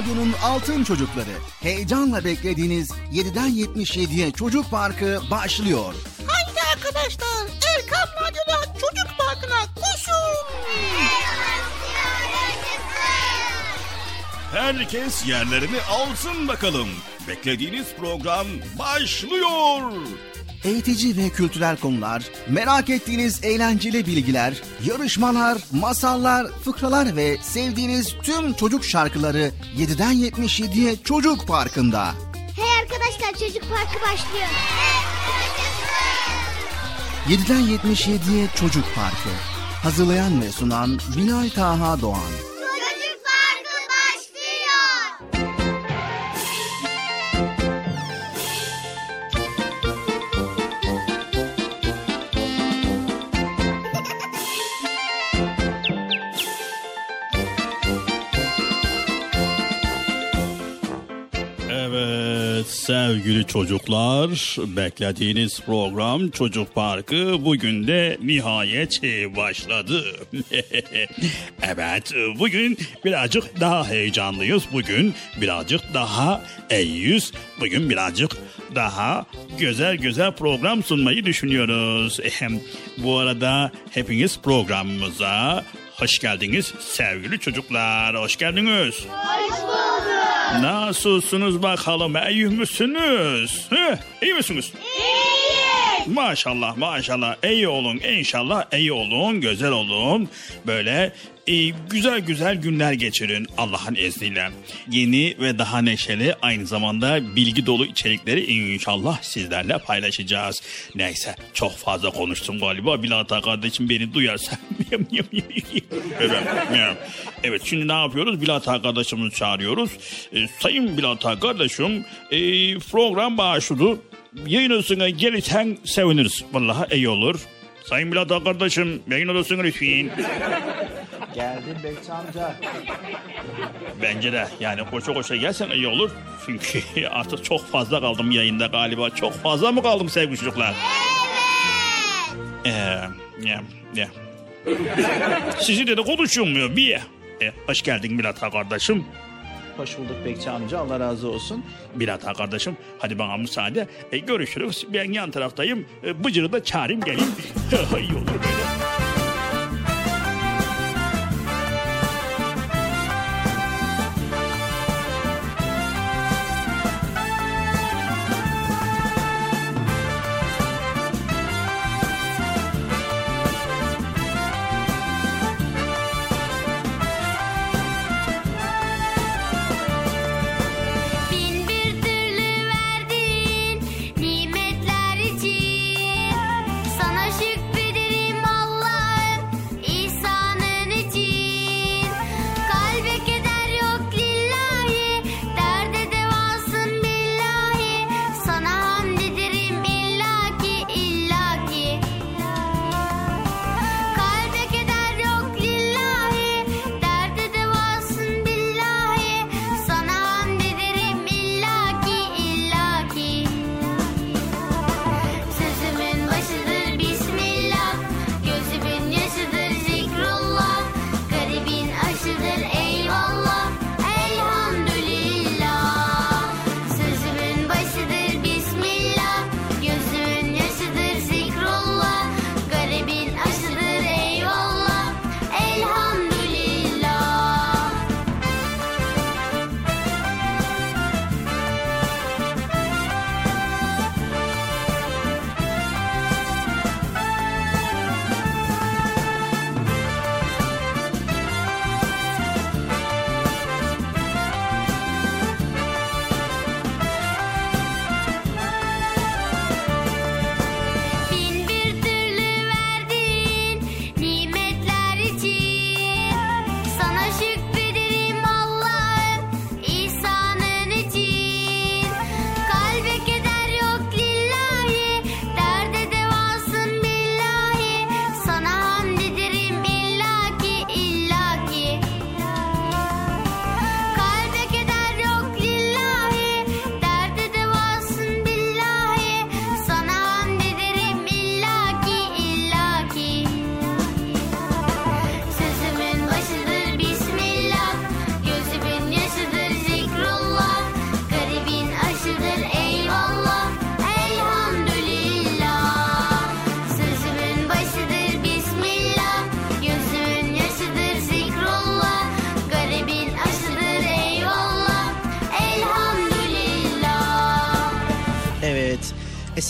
Radyo'nun Altın Çocukları. Heyecanla beklediğiniz 7'den 77'ye Çocuk Parkı başlıyor. Haydi arkadaşlar Erkam Radyo'da Çocuk Parkı'na koşun. Herkes yerlerini alsın bakalım. Beklediğiniz program başlıyor. Eğitici ve kültürel konular, merak ettiğiniz eğlenceli bilgiler, yarışmalar, masallar, fıkralar ve sevdiğiniz tüm çocuk şarkıları 7'den 77'ye Çocuk Parkı'nda. Hey arkadaşlar Çocuk Parkı başlıyor. 7'den 77'ye Çocuk Parkı. Hazırlayan ve sunan Bilal Taha Doğan. Sevgili çocuklar beklediğiniz program Çocuk Parkı bugün de nihayet başladı. evet bugün birazcık daha heyecanlıyız. Bugün birazcık daha iyiyiz. Bugün birazcık daha güzel güzel program sunmayı düşünüyoruz. Bu arada hepiniz programımıza hoş geldiniz sevgili çocuklar. Hoş geldiniz. Hoş bulduk. Nasılsınız bakalım? İyi misiniz? Heh, iyi misiniz? İyi. Maşallah maşallah iyi olun inşallah iyi olun güzel olun böyle e, güzel güzel günler geçirin Allah'ın izniyle. Yeni ve daha neşeli aynı zamanda bilgi dolu içerikleri inşallah sizlerle paylaşacağız. Neyse çok fazla konuştum galiba Bilata kardeşim beni duyarsa. evet, şimdi ne yapıyoruz Bilata kardeşimizi çağırıyoruz. E, sayın Bilata kardeşim e, program başladı yayın gelirsen seviniriz. Vallahi iyi olur. Sayın Bilata kardeşim yayın odasına lütfen. Geldim Bekçi amca. Bence de yani koşa koşa gelsen iyi olur. Çünkü artık çok fazla kaldım yayında galiba. Çok fazla mı kaldım sevgili çocuklar? Evet. Ee, ya, ya. Sizinle de konuşulmuyor bir. E, hoş geldin Bilata kardeşim. Hoş bulduk Bekçi amca Allah razı olsun. Bilata kardeşim hadi bana müsaade. E, görüşürüz. Ben yan taraftayım. E, Bıcır'ı da çağırayım geleyim. iyi olur böyle.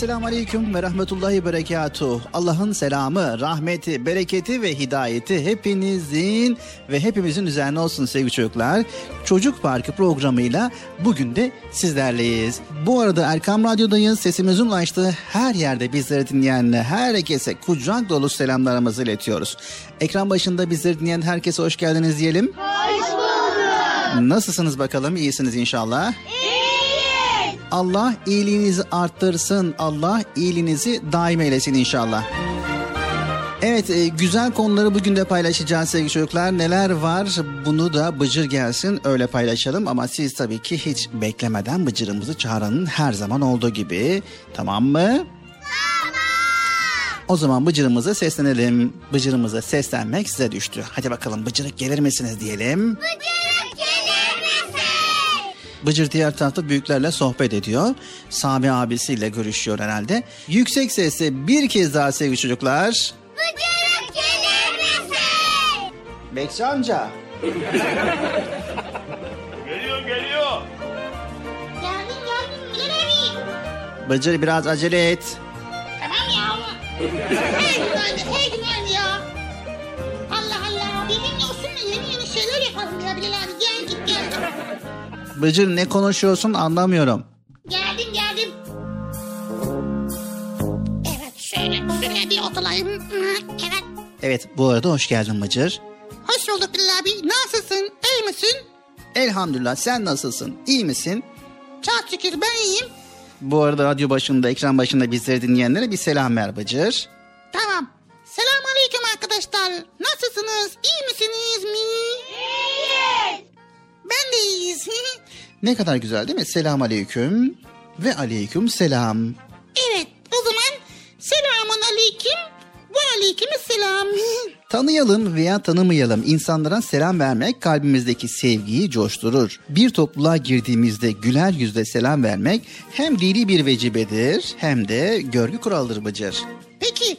Esselamu Aleyküm ve Rahmetullahi Berekatuhu. Allah'ın selamı, rahmeti, bereketi ve hidayeti hepinizin ve hepimizin üzerine olsun sevgili çocuklar. Çocuk Parkı programıyla bugün de sizlerleyiz. Bu arada Erkam Radyo'dayız. Sesimizin ulaştığı her yerde bizleri dinleyen herkese kucak dolu selamlarımızı iletiyoruz. Ekran başında bizleri dinleyen herkese hoş geldiniz diyelim. Hoş bulduk. Nasılsınız bakalım? İyisiniz inşallah. İyiyiz. Allah iyiliğinizi arttırsın. Allah iyiliğinizi daim eylesin inşallah. Evet e, güzel konuları bugün de paylaşacağız sevgili çocuklar. Neler var bunu da Bıcır gelsin öyle paylaşalım. Ama siz tabii ki hiç beklemeden Bıcır'ımızı çağıranın her zaman olduğu gibi. Tamam mı? Tamam. O zaman Bıcır'ımıza seslenelim. Bıcır'ımıza seslenmek size düştü. Hadi bakalım Bıcır'ık gelir misiniz diyelim. Bıcırık? Bıcır diğer tarafta büyüklerle sohbet ediyor. Sami abisiyle görüşüyor herhalde. Yüksek sesle bir kez daha sevgili çocuklar. Bıcırık gelir misin? Bekçi amca. Geliyor geliyor. Geldim geldim abi. Bıcır biraz acele et. Tamam ya. Hey günaydın hey günaydın ya. Allah Allah benimle olsun da yeni yeni şeyler yapalım ya Bilal abi. Gel git gel. Bıcır ne konuşuyorsun anlamıyorum. Geldim geldim. Evet şöyle şöyle bir oturayım. Evet. Evet bu arada hoş geldin Bıcır. Hoş bulduk Bilal abi. Nasılsın? İyi misin? Elhamdülillah sen nasılsın? İyi misin? Çok şükür ben iyiyim. Bu arada radyo başında, ekran başında bizleri dinleyenlere bir selam ver Bıcır. Tamam. Selam aleyküm arkadaşlar. Nasılsınız? İyi misiniz mi? İyiyiz. Ben de iyiyiz. Ne kadar güzel değil mi? Selam aleyküm ve aleyküm selam. evet o zaman selamun aleyküm ve aleyküm selam. Tanıyalım veya tanımayalım insanlara selam vermek kalbimizdeki sevgiyi coşturur. Bir topluluğa girdiğimizde güler yüzle selam vermek hem dini bir vecibedir hem de görgü kuralıdır Bıcır. Peki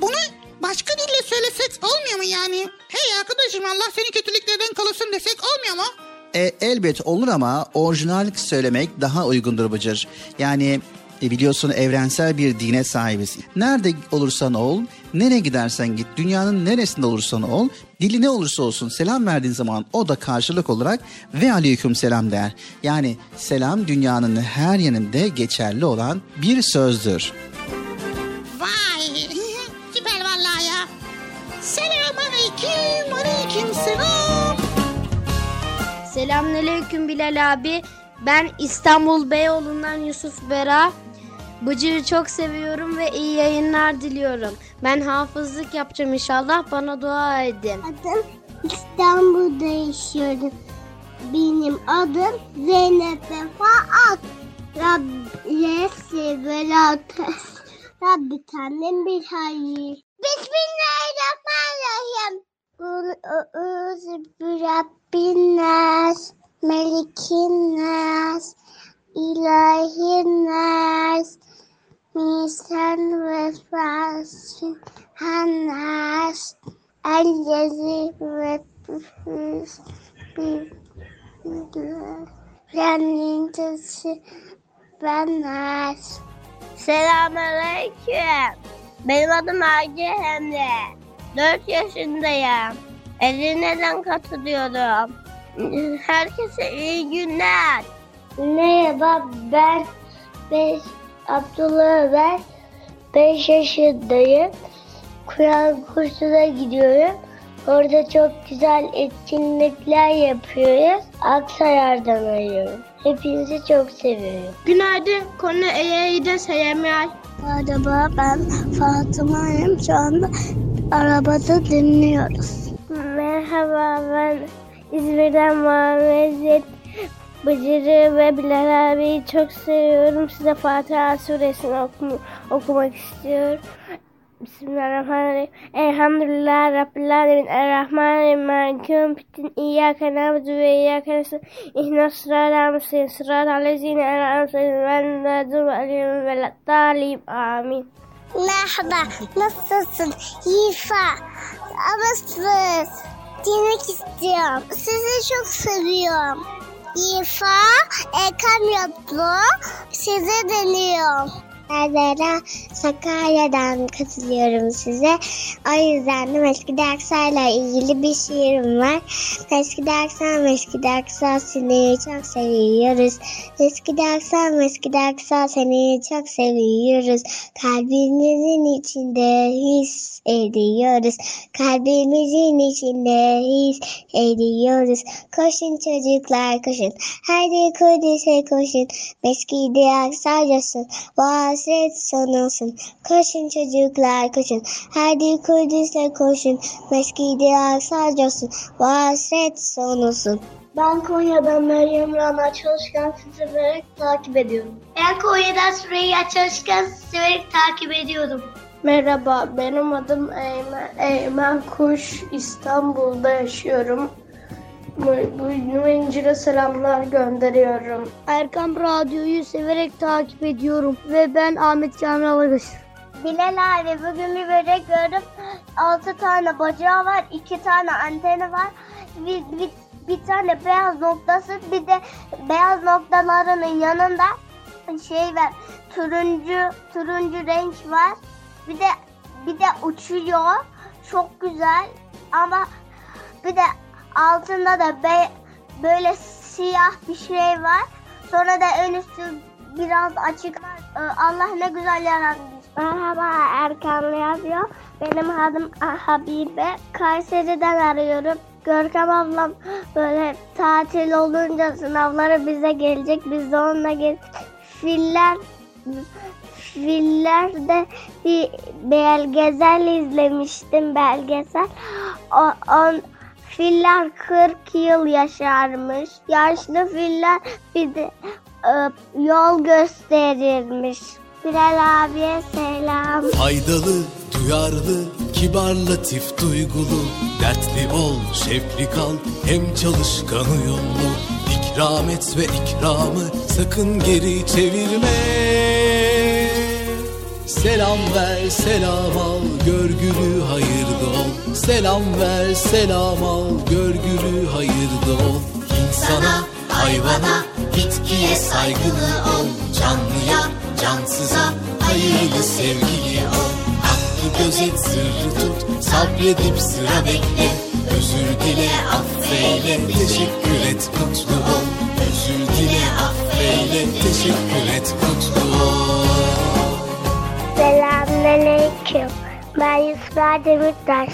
bunu başka dille söylesek olmuyor mu yani? Hey arkadaşım Allah seni kötülüklerden korusun desek olmuyor mu? E, elbet olur ama orijinal söylemek daha uygundur Bıcır. Yani e, biliyorsun evrensel bir dine sahibiz. Nerede olursan ol, nereye gidersen git, dünyanın neresinde olursan ol, dili ne olursa olsun selam verdiğin zaman o da karşılık olarak ve aleyküm selam der. Yani selam dünyanın her yerinde geçerli olan bir sözdür. Selamünaleyküm Bilal abi. Ben İstanbul Beyoğlu'ndan Yusuf Bera. Bıcır'ı çok seviyorum ve iyi yayınlar diliyorum. Ben hafızlık yapacağım inşallah. Bana dua edin. Adım İstanbul'da yaşıyorum. Benim adım Zeynep Vefaat. Rabbisi velates. Rabbi kendim bir hayır. Bismillahirrahmanirrahim. Kul uzu Rabbinas, Melikinas, İlahinas, Nisan ve Fasihanas, El Yezi ve Planintesi Benas. Selamünaleyküm. Benim adım Hacı Emre. 4 yaşındayım. Edirne'den katılıyorum. Herkese iyi günler. Merhaba ben beş, Abdullah Ömer. 5 yaşındayım. Kur'an kursuna gidiyorum. Orada çok güzel etkinlikler yapıyoruz. Aksaray'dan arıyorum. Hepinizi çok seviyorum. Günaydın. Konu Eye'yi Seyemiyay. Merhaba ben Fatıma'yım. Şu anda arabada dinliyoruz. Merhaba ben İzmir'den Muhammed Bıcır'ı ve Bilal abiyi çok seviyorum. Size Fatiha suresini okum- okumak istiyorum. Bismillahirrahmanirrahim. Elhamdülillah Rabbil Alemin. Errahmanirrahim. Maliki yevmiddin. İyyâke na'budu ve iyyâke nestaîn. İhdinas sıratal müstakîm. Sıratal lezîne en'amte aleyhim ghayril aleyhim ve leddâlîn. Amin. Merhaba nasılsın? İfa. Abasız. Dinlemek istiyorum. Sizi çok seviyorum. İfa, Erkam Yatlı. Size deniyorum. Zera Sakarya'dan katılıyorum size. O yüzden de Meski Aksa'yla ilgili bir şiirim var. Meski Aksa, Meski Aksa seni çok seviyoruz. Meski Aksa, Meski Aksa seni çok seviyoruz. Kalbimizin içinde his ediyoruz. Kalbimizin içinde his ediyoruz. Koşun çocuklar koşun. Haydi Kudüs'e koşun. Meski Aksa coşsun. Hasret son olsun. Koşun çocuklar koşun. Haydi Kudüs'e koşun. Meski Aksa coşsun. Bu hasret son olsun. Ben Konya'dan Meryem Rana Çalışkan sizi severek takip ediyorum. Ben Konya'dan Süreyya Çalışkan severek takip ediyorum. Merhaba, benim adım Eymen, Eymen Kuş. İstanbul'da yaşıyorum. Bu İncil'e selamlar gönderiyorum. Erkam Radyo'yu severek takip ediyorum. Ve ben Ahmet Kamil Alagış. Bilal abi bugün bir börek gördüm. 6 tane bacağı var, 2 tane anteni var. Bir, bir, bir tane beyaz noktası bir de beyaz noktalarının yanında şey var. Turuncu turuncu renk var. Bir de bir de uçuyor. Çok güzel ama bir de altında da be, böyle siyah bir şey var. Sonra da ön üstü biraz açık. Ee, Allah ne güzel yaratmış. Merhaba Erkan yazıyor. Benim adım Habibe. Kayseri'den arıyorum. Görkem ablam böyle tatil olunca sınavları bize gelecek. Biz de onunla gel. Filler Fillerde bir belgesel izlemiştim belgesel. O, on, filler 40 yıl yaşarmış. Yaşlı filler bir de e, yol gösterirmiş. Bilal abiye selam. Faydalı, duyarlı, kibar, latif, duygulu Dertli ol, şefli kal, hem çalışkan uyumlu İkram et ve ikramı sakın geri çevirme Selam ver, selam al, görgülü hayırda ol. Selam ver, selam al, görgülü hayırda ol. İnsana, hayvana, bitkiye saygılı ol. Canlıya, cansıza, hayırlı sevgili ol. Hakkı gözet, sırrı tut, sabredip sıra bekle. Özür dile, affeyle, teşekkür et, mutlu ol. Özür dile, affeyle, teşekkür et, mutlu ol Selamünaleyküm. Ben Yusra Demirtaş.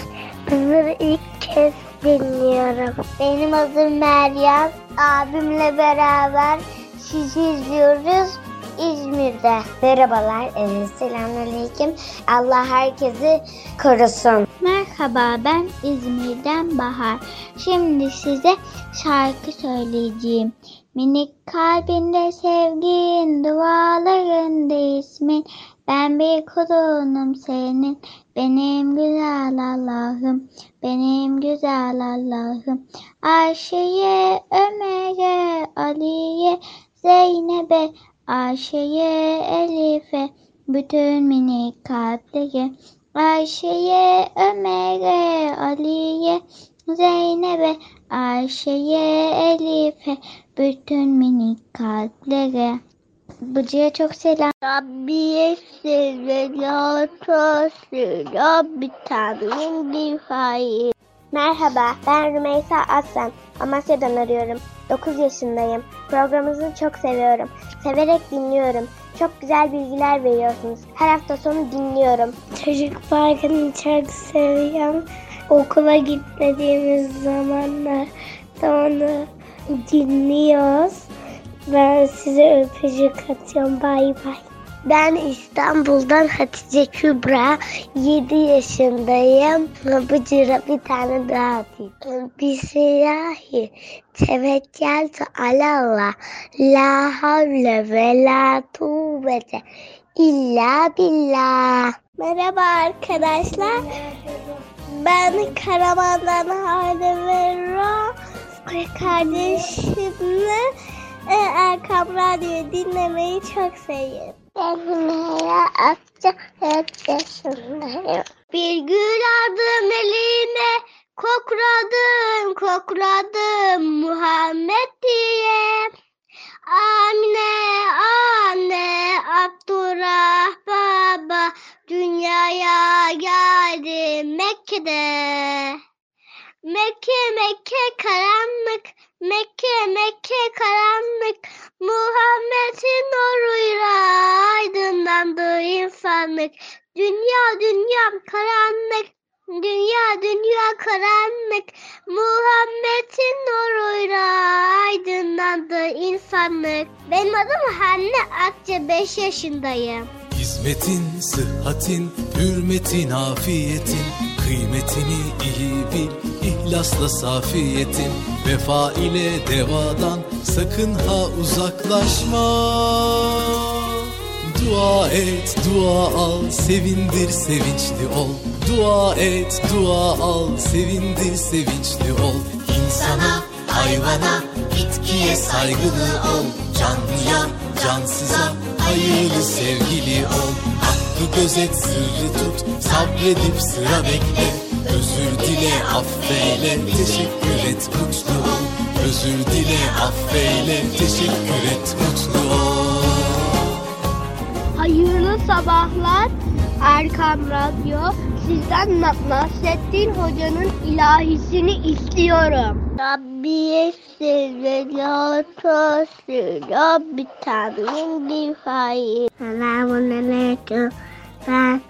Kızları ilk kez dinliyorum. Benim adım Meryem. Abimle beraber sizi izliyoruz İzmir'de. Merhabalar, evet, selamünaleyküm. Allah herkesi korusun. Merhaba ben İzmir'den Bahar. Şimdi size şarkı söyleyeceğim. Minik kalbinde sevgin, dualarında ismin. Ben bir kulunum senin, benim güzel Allah'ım, benim güzel Allah'ım. Ayşe'ye, Ömer'e, Ali'ye, Zeynep'e, Ayşe'ye, Elif'e, bütün minik kalpleri. Ayşe'ye, Ömer'e, Ali'ye, Zeynep'e, Ayşe'ye, Elif'e, bütün minik kalplere. Bıcı'ya çok selam. Rabbiye bir tanem bir hayır. Merhaba, ben Rümeysa Aslan. Amasya'dan arıyorum. 9 yaşındayım. Programınızı çok seviyorum. Severek dinliyorum. Çok güzel bilgiler veriyorsunuz. Her hafta sonu dinliyorum. Çocuk parkını çok seviyorum. Okula gitmediğimiz zamanlar da onu dinliyoruz. Ben size öpücük atıyorum. Bay bay. Ben İstanbul'dan Hatice Kübra. 7 yaşındayım. Bıcıra bir tane daha atayım. Bismillahi. Tevekkeltu alallah. La havle ve la kuvvete illa billah. Merhaba arkadaşlar. Ben Karaman'dan Hale Verro. Kardeşimle e, ee, Erkam Radyo'yu dinlemeyi çok seviyorum. Ben Hümeyra Akça, 4 yaşındayım. Bir gül aldım eline, kokladım, kokladım Muhammed diye. Anne, anne, Abdurrah baba dünyaya geldi Mekke'de. Mekke, Mekke karanlık, Mekke, Mekke karanlık, Muhammed'in nuruyla aydınlandı insanlık. Dünya, dünya karanlık, dünya, dünya karanlık, Muhammed'in nuruyla aydınlandı insanlık. Benim adım Hanne Akça, 5 yaşındayım. Hizmetin, sıhhatin, hürmetin, afiyetin, kıymetini iyi bil ihlasla safiyetin Vefa ile devadan sakın ha uzaklaşma. Dua et, dua al, sevindir, sevinçli ol. Dua et, dua al, sevindir, sevinçli ol. İnsana, hayvana, bitkiye saygılı ol. Canlıya, cansıza, hayırlı sevgili ol. Hakkı gözet, sırrı tut, sabredip sıra bekle Özür dile, affeyle, teşekkür et, mutlu ol Özür dile, affeyle, teşekkür et, mutlu ol Hayırlı sabahlar Erkam Radyo. Sizden Na- Nasrettin Hoca'nın ilahisini istiyorum. Rabbi Selato Rabbi Tanrım Nihai. Selamun Aleyküm. Ben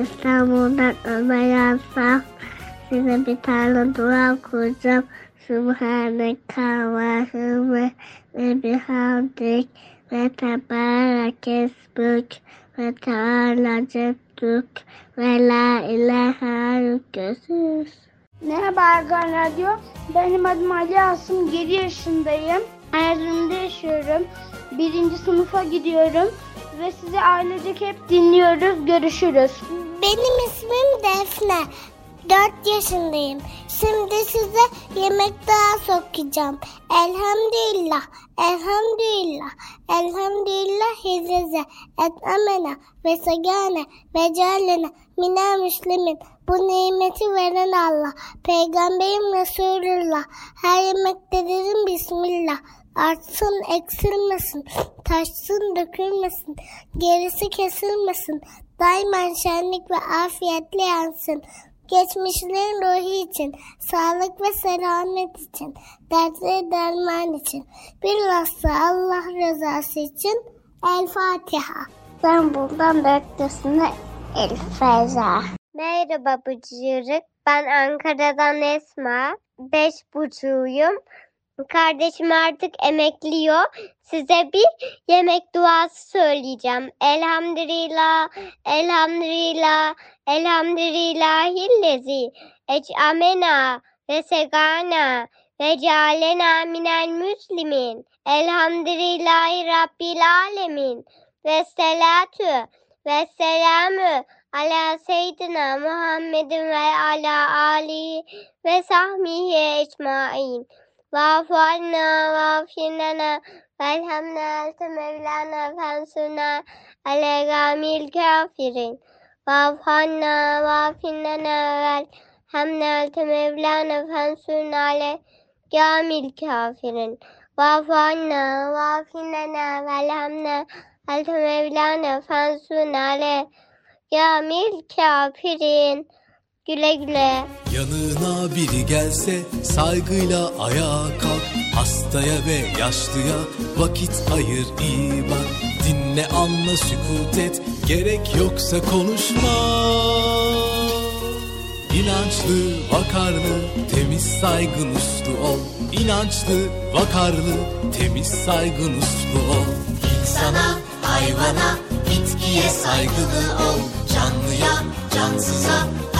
İstanbul'dan Ömer Yansam. Size bir tane dua kuracağım. Subhaneke ve ve bihamdik ve tebarek esmük ve teala ceddük ve la ilahe illallah. Merhaba Ergan Radyo. Benim adım Ali Asım. 7 yaşındayım. Erzurum'da yaşıyorum. Birinci sınıfa gidiyorum. Ve sizi ailecek hep dinliyoruz. Görüşürüz. Benim ismim Defne. 4 yaşındayım. Şimdi size yemek daha sokacağım. Elhamdülillah, elhamdülillah, elhamdülillah hizeze, etmena ve segane ve cealene minel müslimin. Bu nimeti veren Allah. Peygamberim Resulullah. Her yemekte dedim Bismillah. Artsın eksilmesin, taşsın dökülmesin, gerisi kesilmesin, daima şenlik ve afiyetle yansın. Geçmişlerin ruhu için, sağlık ve selamet için, dertleri derman için, bilhassa Allah rızası için El Fatiha. Ben bundan dörtlüsüne El Feza. Merhaba Bıcırık. Ben Ankara'dan Esma. Beş buçuğuyum. Kardeşim artık emekliyor. Size bir yemek duası söyleyeceğim. Elhamdülillah, elhamdülillah, elhamdülillahillezi ec'amena ve segana ve cealena minel müslimin. Elhamdülillahi Rabbil alemin. Ve salatu ve selamü ala seyyidina Muhammedin ve ala alihi ve sahbihi ecmain. Vafu anna vafirlana velhamna ente mevlana fensuna ale gamil kafirin. Vafu anna vafirlana velhamna ente mevlana fensuna ale gamil kafirin. Vafu anna vafirlana velhamna ente mevlana fensuna ale gamil kafirin. Güle güle. Yanına biri gelse saygıyla ayağa kalk. Hastaya ve yaşlıya vakit ayır iyi bak. Dinle anla sükut et. Gerek yoksa konuşma. İnançlı, vakarlı, temiz saygın uslu ol. İnançlı, vakarlı, temiz saygın uslu ol. İnsana, hayvana, bitkiye saygılı ol. Canlıya, cansıza,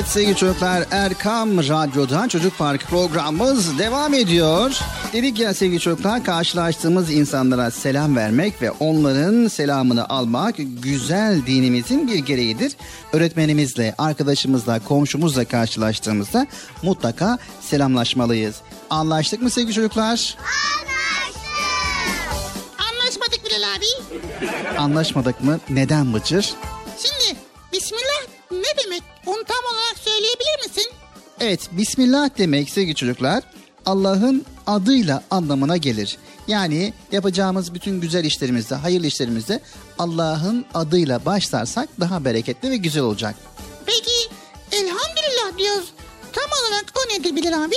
Evet sevgili çocuklar Erkam Radyo'da Çocuk Park programımız devam ediyor. Dedik ya sevgili çocuklar karşılaştığımız insanlara selam vermek ve onların selamını almak güzel dinimizin bir gereğidir. Öğretmenimizle, arkadaşımızla, komşumuzla karşılaştığımızda mutlaka selamlaşmalıyız. Anlaştık mı sevgili çocuklar? Anlaşmadık Bilal abi. Anlaşmadık mı? Neden Bıcır? Şimdi Bismillah ne demek? Onu tam olarak söyleyebilir misin? Evet, Bismillah demek sevgili çocuklar Allah'ın adıyla anlamına gelir. Yani yapacağımız bütün güzel işlerimizde, hayırlı işlerimizde Allah'ın adıyla başlarsak daha bereketli ve güzel olacak. Peki elhamdülillah diyoruz. Tam olarak o nedir Bilal abi?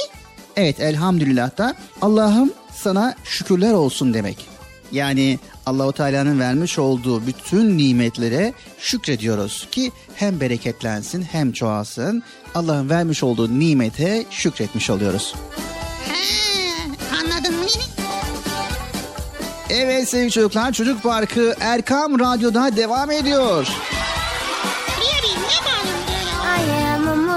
Evet, elhamdülillah da Allah'ım sana şükürler olsun demek. Yani Allahu Teala'nın vermiş olduğu bütün nimetlere şükrediyoruz ki hem bereketlensin hem çoğalsın. Allah'ın vermiş olduğu nimete şükretmiş oluyoruz. He, anladın mı? Evet sevgili çocuklar Çocuk Parkı Erkam Radyo'da devam ediyor.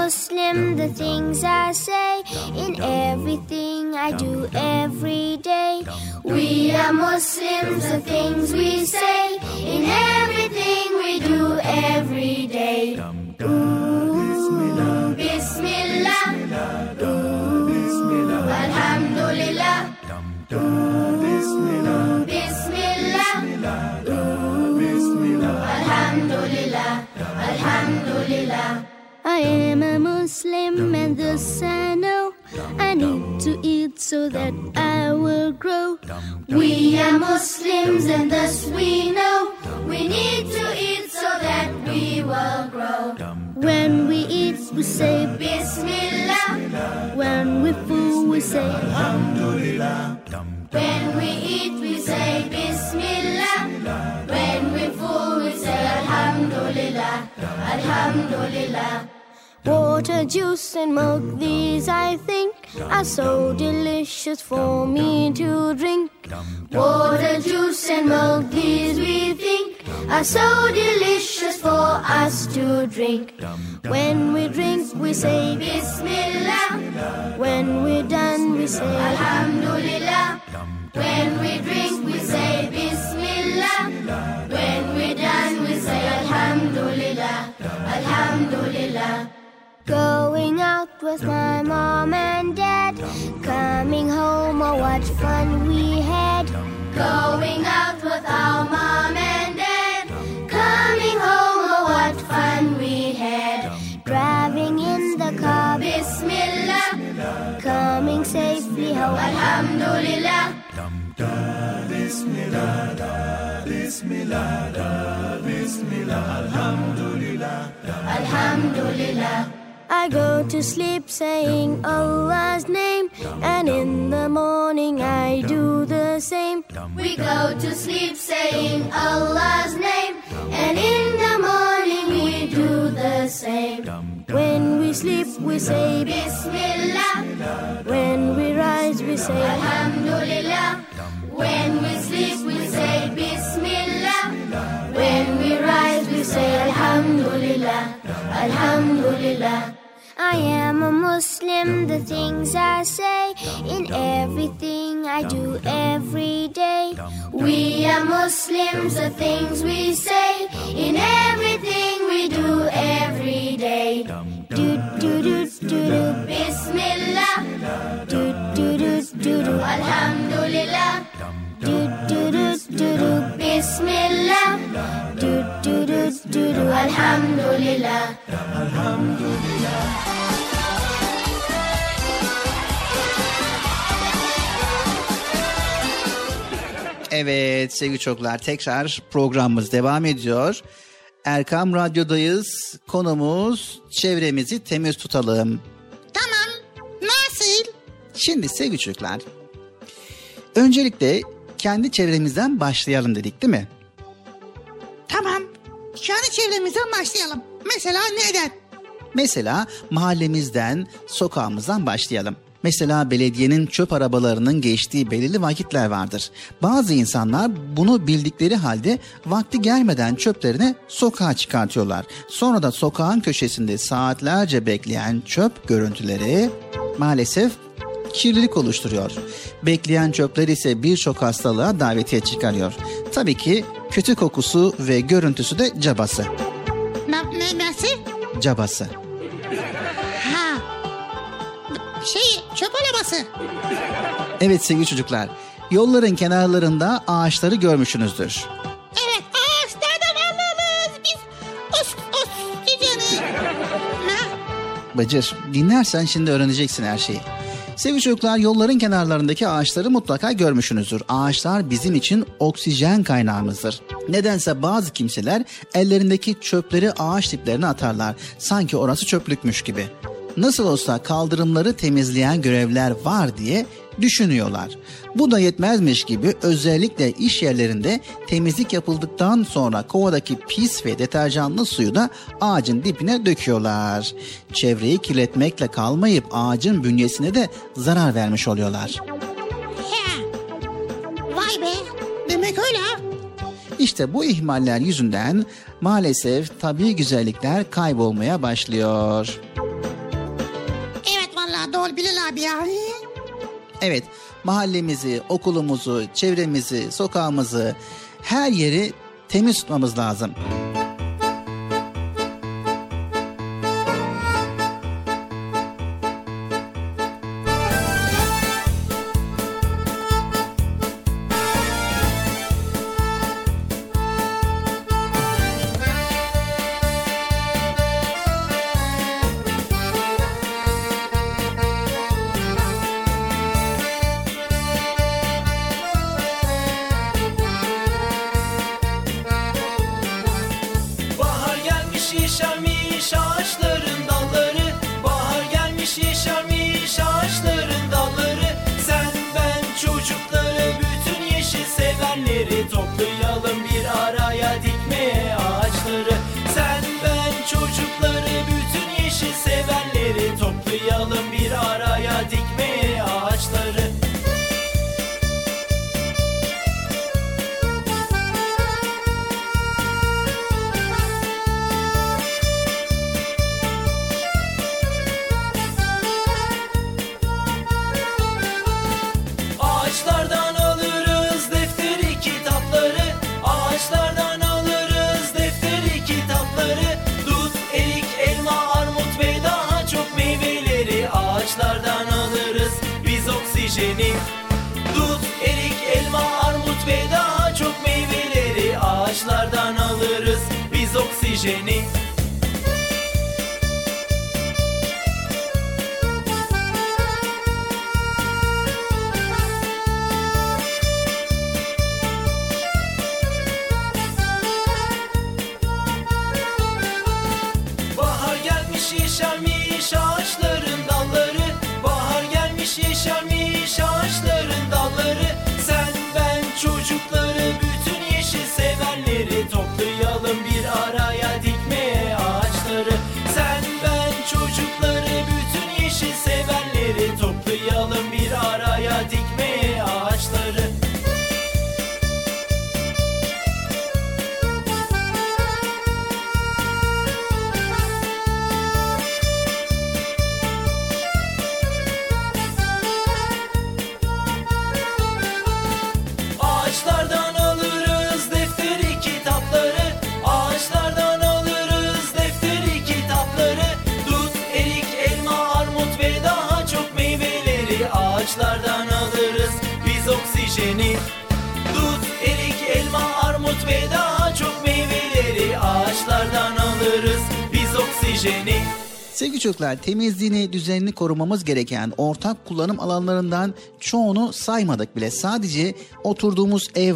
Muslim, the things I say in everything I do every day. We are Muslims, the things we say in everything we do every day. Ooh, Bismillah, Ooh, Alhamdulillah, Ooh, Bismillah, Ooh, Alhamdulillah, Alhamdulillah. I am a Muslim and thus I know I need to eat so that I will grow. We are Muslims and thus we know we need to eat so that we will grow. When we eat, we say Bismillah. When we fool, we say Alhamdulillah. When we eat, we say Bismillah. When we fool, we say Alhamdulillah. Alhamdulillah. Water, juice, and milk, these I think are so delicious for me to drink. Water, juice, and milk, these we think are so delicious for us to drink. When we drink, we say Bismillah. When we're done, we say Alhamdulillah. When we drink, we say Bismillah. When we're done, we say Alhamdulillah. Alhamdulillah. Going out with my mom and dad. Coming home, oh, what fun we had. Going out with our mom and dad. Coming home, oh, what fun we had. Driving in the car, Bismillah. Coming safely home, Alhamdulillah. Bismillah, Bismillah, Bismillah, Alhamdulillah. Alhamdulillah. I go to sleep saying Allah's name, and in the morning I do the same. We go to sleep saying Allah's name, and in the morning we do the same. When we sleep, we say Bismillah, When we rise, we say Alhamdulillah. When we sleep, we say Bismillah. When we rise, we say Alhamdulillah, Alhamdulillah. I am a Muslim, the things I say in everything I do every day. We are Muslims, the things we say in everything we do every day. Do do do do do, Bismillah, do do do do do, Alhamdulillah. do do do do do, Bismillah, do do do do do, Alhamdulillah. Evet sevgili çocuklar tekrar programımız devam ediyor. Erkam Radyo'dayız. Konumuz çevremizi temiz tutalım. Tamam. Nasıl? Şimdi sevgili çocuklar. Öncelikle kendi çevremizden başlayalım dedik değil mi? Kendi çevremizden başlayalım. Mesela neden? Mesela mahallemizden, sokağımızdan başlayalım. Mesela belediyenin çöp arabalarının geçtiği belirli vakitler vardır. Bazı insanlar bunu bildikleri halde vakti gelmeden çöplerini sokağa çıkartıyorlar. Sonra da sokağın köşesinde saatlerce bekleyen çöp görüntüleri maalesef kirlilik oluşturuyor. Bekleyen çöpler ise birçok hastalığa davetiye çıkarıyor. Tabii ki kötü kokusu ve görüntüsü de cabası. Ne, ne, nasıl? Cabası. Ha. Şey çöp arabası. Evet sevgili çocuklar, yolların kenarlarında ağaçları görmüşsünüzdür. Evet ağaçlardan alırız biz. Os, os. Ne? Bacır, dinlersen şimdi öğreneceksin her şeyi. Sevgili çocuklar, yolların kenarlarındaki ağaçları mutlaka görmüşsünüzdür. Ağaçlar bizim için oksijen kaynağımızdır. Nedense bazı kimseler ellerindeki çöpleri ağaç diplerine atarlar. Sanki orası çöplükmüş gibi. Nasıl olsa kaldırımları temizleyen görevler var diye düşünüyorlar. Bu da yetmezmiş gibi özellikle iş yerlerinde temizlik yapıldıktan sonra kovadaki pis ve deterjanlı suyu da ağacın dibine döküyorlar. Çevreyi kirletmekle kalmayıp ağacın bünyesine de zarar vermiş oluyorlar. He. Vay be. Demek öyle ha. İşte bu ihmaller yüzünden maalesef tabii güzellikler kaybolmaya başlıyor. Evet vallahi doğru Bilal abi ya. Evet, mahallemizi, okulumuzu, çevremizi, sokağımızı, her yeri temiz tutmamız lazım. Bahar gelmiş Çocuklar temizliğini, düzenini korumamız gereken ortak kullanım alanlarından çoğunu saymadık bile. Sadece oturduğumuz ev,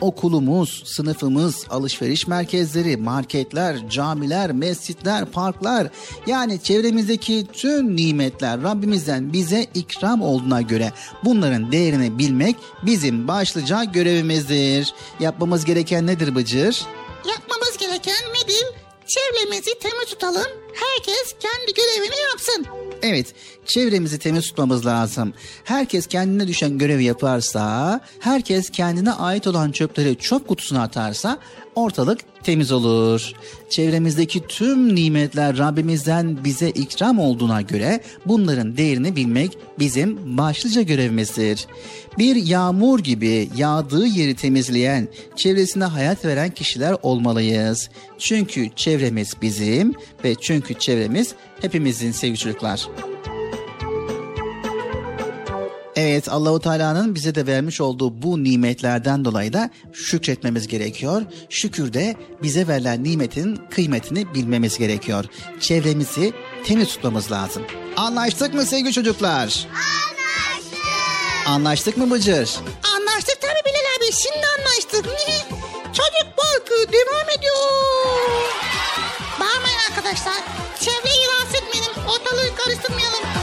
okulumuz, sınıfımız, alışveriş merkezleri, marketler, camiler, mescitler, parklar yani çevremizdeki tüm nimetler Rabbimizden bize ikram olduğuna göre bunların değerini bilmek bizim başlıca görevimizdir. Yapmamız gereken nedir Bıcır? Yapmamız gereken nedir? Çevremizi temiz tutalım. Herkes kendi görevini yapsın. Evet, çevremizi temiz tutmamız lazım. Herkes kendine düşen görevi yaparsa, herkes kendine ait olan çöpleri çöp kutusuna atarsa ortalık temiz olur. Çevremizdeki tüm nimetler Rabbimizden bize ikram olduğuna göre bunların değerini bilmek bizim başlıca görevimizdir. Bir yağmur gibi yağdığı yeri temizleyen, çevresine hayat veren kişiler olmalıyız. Çünkü çevremiz bizim ve çünkü çevremiz hepimizin sevgili çocuklar. Evet Allahu Teala'nın bize de vermiş olduğu bu nimetlerden dolayı da şükretmemiz gerekiyor. Şükür de bize verilen nimetin kıymetini bilmemiz gerekiyor. Çevremizi temiz tutmamız lazım. Anlaştık mı sevgili çocuklar? Anlaştık. Anlaştık mı Bıcır? Anlaştık tabii Bilal abi. Şimdi anlaştık. Çocuk parkı devam ediyor. Bağırmayın arkadaşlar. Çevreyi rahatsız etmeyelim. Ortalığı karıştırmayalım.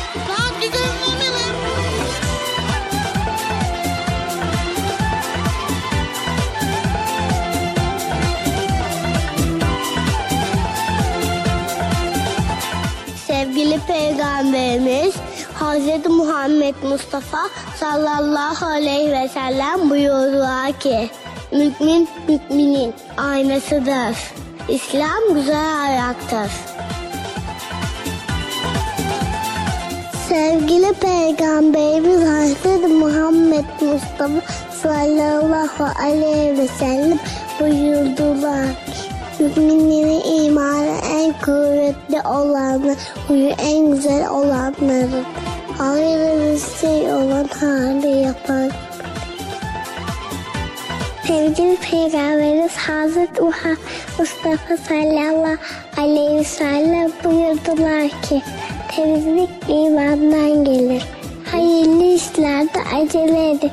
Peygamberimiz Hz. Muhammed Mustafa sallallahu aleyhi ve sellem buyurdular ki Mümin müminin aynasıdır. İslam güzel ayaktır. Sevgili Peygamberimiz Hz. Muhammed Mustafa sallallahu aleyhi ve sellem buyurdular Müminlerin imanı en kuvvetli olanı, huyu en güzel olanları. Bir şey olan hali yapar. Sevgili Peygamberimiz Hazreti Muhammed Mustafa sallallahu aleyhi ve sellem buyurdular ki temizlik imandan gelir. Hayırlı işlerde acele edin.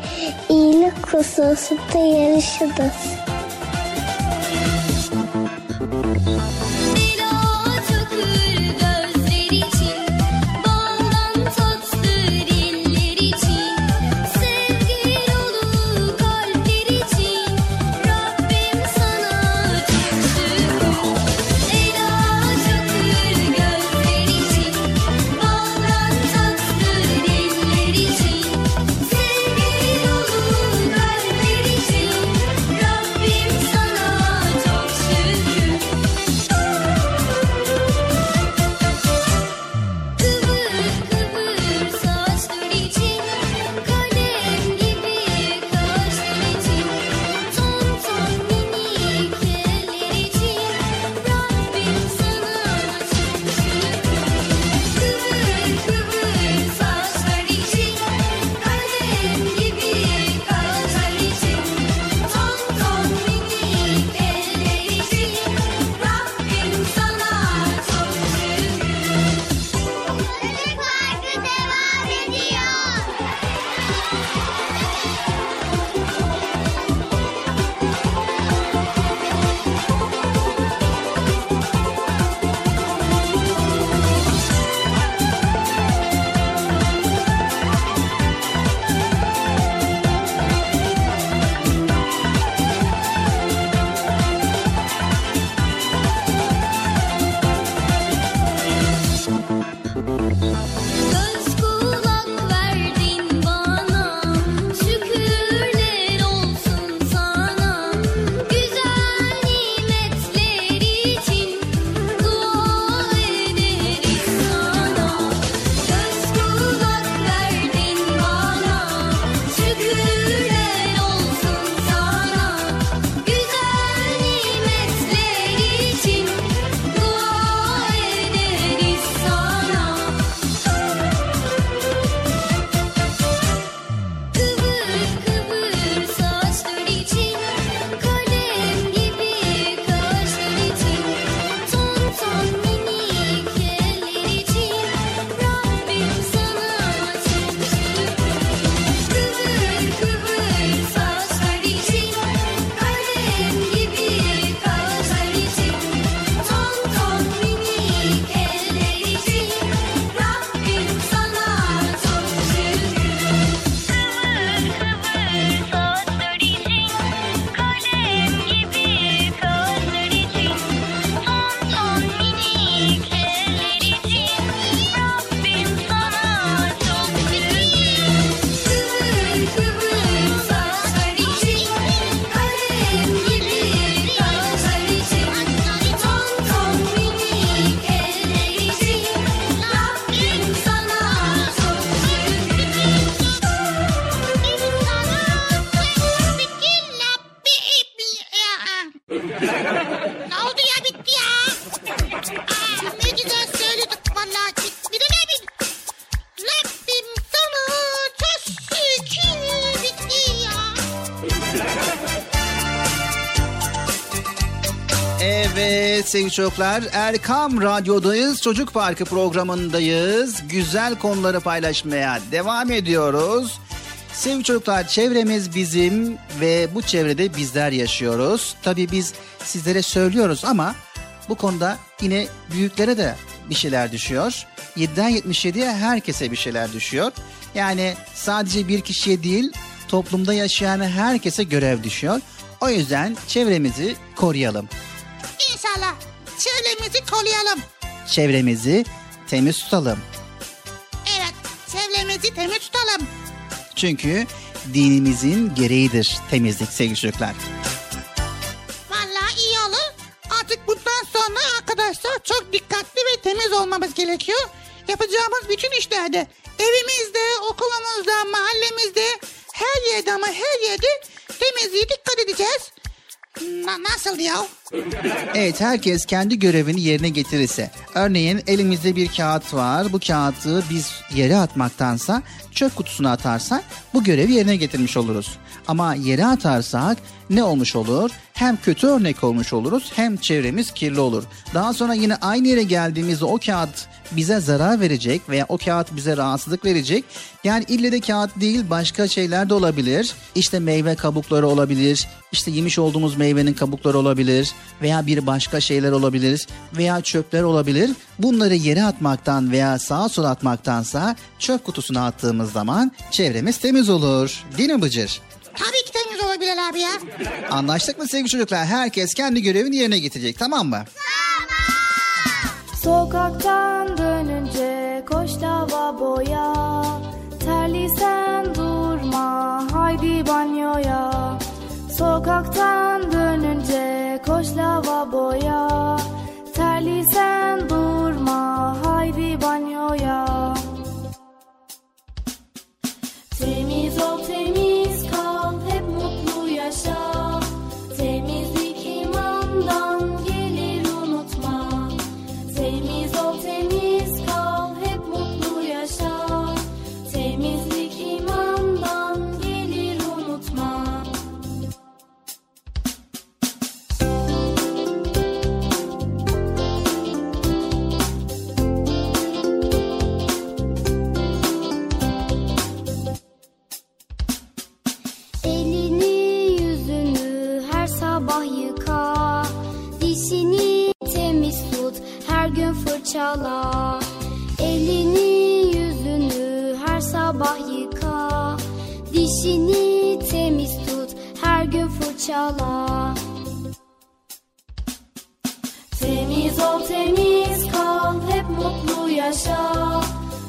İyilik hususunda yarışınız. Sevgili çocuklar Erkam Radyo'dayız. Çocuk Parkı programındayız. Güzel konuları paylaşmaya devam ediyoruz. Sevgili çocuklar çevremiz bizim ve bu çevrede bizler yaşıyoruz. Tabii biz sizlere söylüyoruz ama bu konuda yine büyüklere de bir şeyler düşüyor. 7'den 77'ye herkese bir şeyler düşüyor. Yani sadece bir kişiye değil toplumda yaşayan herkese görev düşüyor. O yüzden çevremizi koruyalım. İnşallah çevremizi koruyalım. Çevremizi temiz tutalım. Evet çevremizi temiz tutalım. Çünkü dinimizin gereğidir temizlik sevgili çocuklar. Vallahi iyi olur. Artık bundan sonra arkadaşlar çok dikkatli ve temiz olmamız gerekiyor. Yapacağımız bütün işlerde evimizde, okulumuzda, mahallemizde her yerde ama her yerde temizliğe dikkat edeceğiz. Na- nasıl ya? Evet herkes kendi görevini yerine getirirse. Örneğin elimizde bir kağıt var. Bu kağıdı biz yere atmaktansa çöp kutusuna atarsak bu görevi yerine getirmiş oluruz. Ama yere atarsak ne olmuş olur? Hem kötü örnek olmuş oluruz hem çevremiz kirli olur. Daha sonra yine aynı yere geldiğimizde o kağıt bize zarar verecek veya o kağıt bize rahatsızlık verecek. Yani ille de kağıt değil başka şeyler de olabilir. İşte meyve kabukları olabilir. İşte yemiş olduğumuz meyvenin kabukları olabilir veya bir başka şeyler olabilir veya çöpler olabilir. Bunları yere atmaktan veya sağa sola atmaktansa çöp kutusuna attığımız zaman çevremiz temiz olur. Değil mi Bıcır? Tabii ki temiz olabilir abi ya. Anlaştık mı sevgili çocuklar? Herkes kendi görevini yerine getirecek tamam mı? Sokaktan dönünce koş lavaboya Terliysen durma haydi banyoya Sokaktan dönünce koş lavaboya Terliysen durma haydi banyoya. Temiz ol temiz fırçala Elini yüzünü her sabah yıka. Dişini temiz tut her gün fırçala. Temiz ol temiz kal hep mutlu yaşa.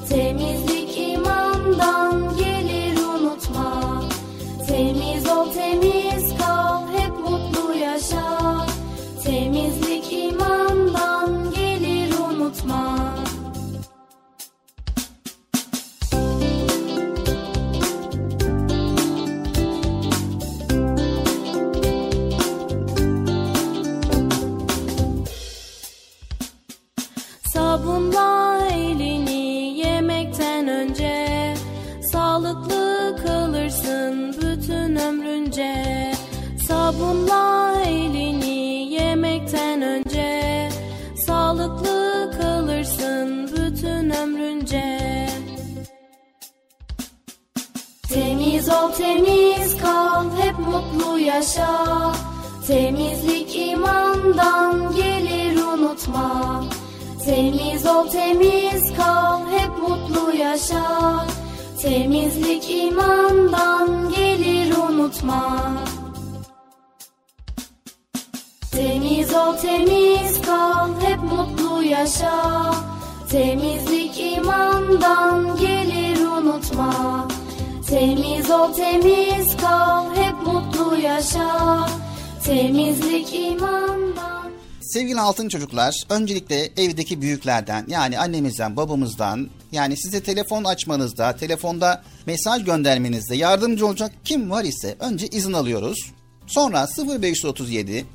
Temizlik imandan gelir unutma. Temiz ol temiz kal. unutma. Sabunla elini yemekten önce Sağlıklı kalırsın bütün ömrünce Sabunla ol temiz kal hep mutlu yaşa. Temizlik imandan gelir unutma. Temiz ol temiz kal hep mutlu yaşa. Temizlik imandan gelir unutma. Temiz ol temiz kal hep mutlu yaşa. Temizlik imandan gelir unutma Temiz ol temiz kal hep mutlu yaşa. Temizlik imandan. Sevgili altın çocuklar, öncelikle evdeki büyüklerden yani annemizden, babamızdan yani size telefon açmanızda, telefonda mesaj göndermenizde yardımcı olacak kim var ise önce izin alıyoruz. Sonra 0537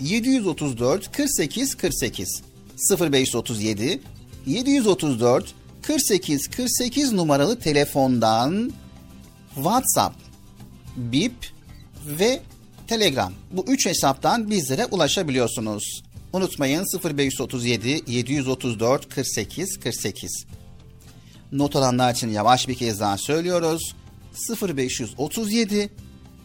734 48 48 0537 734 48 48 numaralı telefondan WhatsApp, Bip ve Telegram. Bu üç hesaptan bizlere ulaşabiliyorsunuz. Unutmayın 0537 734 48 48. Not alanlar için yavaş bir kez daha söylüyoruz. 0537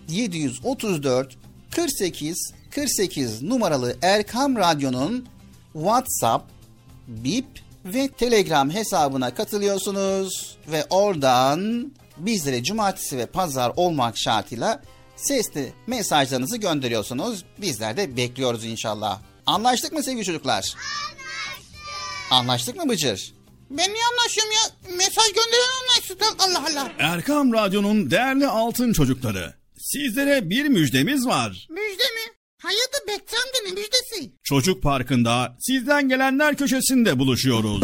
734 48 48 numaralı Erkam Radyo'nun WhatsApp, Bip ve Telegram hesabına katılıyorsunuz ve oradan bizlere cumartesi ve pazar olmak şartıyla sesli mesajlarınızı gönderiyorsunuz. Bizler de bekliyoruz inşallah. Anlaştık mı sevgili çocuklar? Anlaştık. Anlaştık mı Bıcır? Ben niye anlaşıyorum ya? Mesaj gönderen anlaşsın. Allah Allah. Erkam Radyo'nun değerli altın çocukları. Sizlere bir müjdemiz var. Müjde mi? Hayırdır Bekçam ne müjdesi? Çocuk Parkı'nda sizden gelenler köşesinde buluşuyoruz.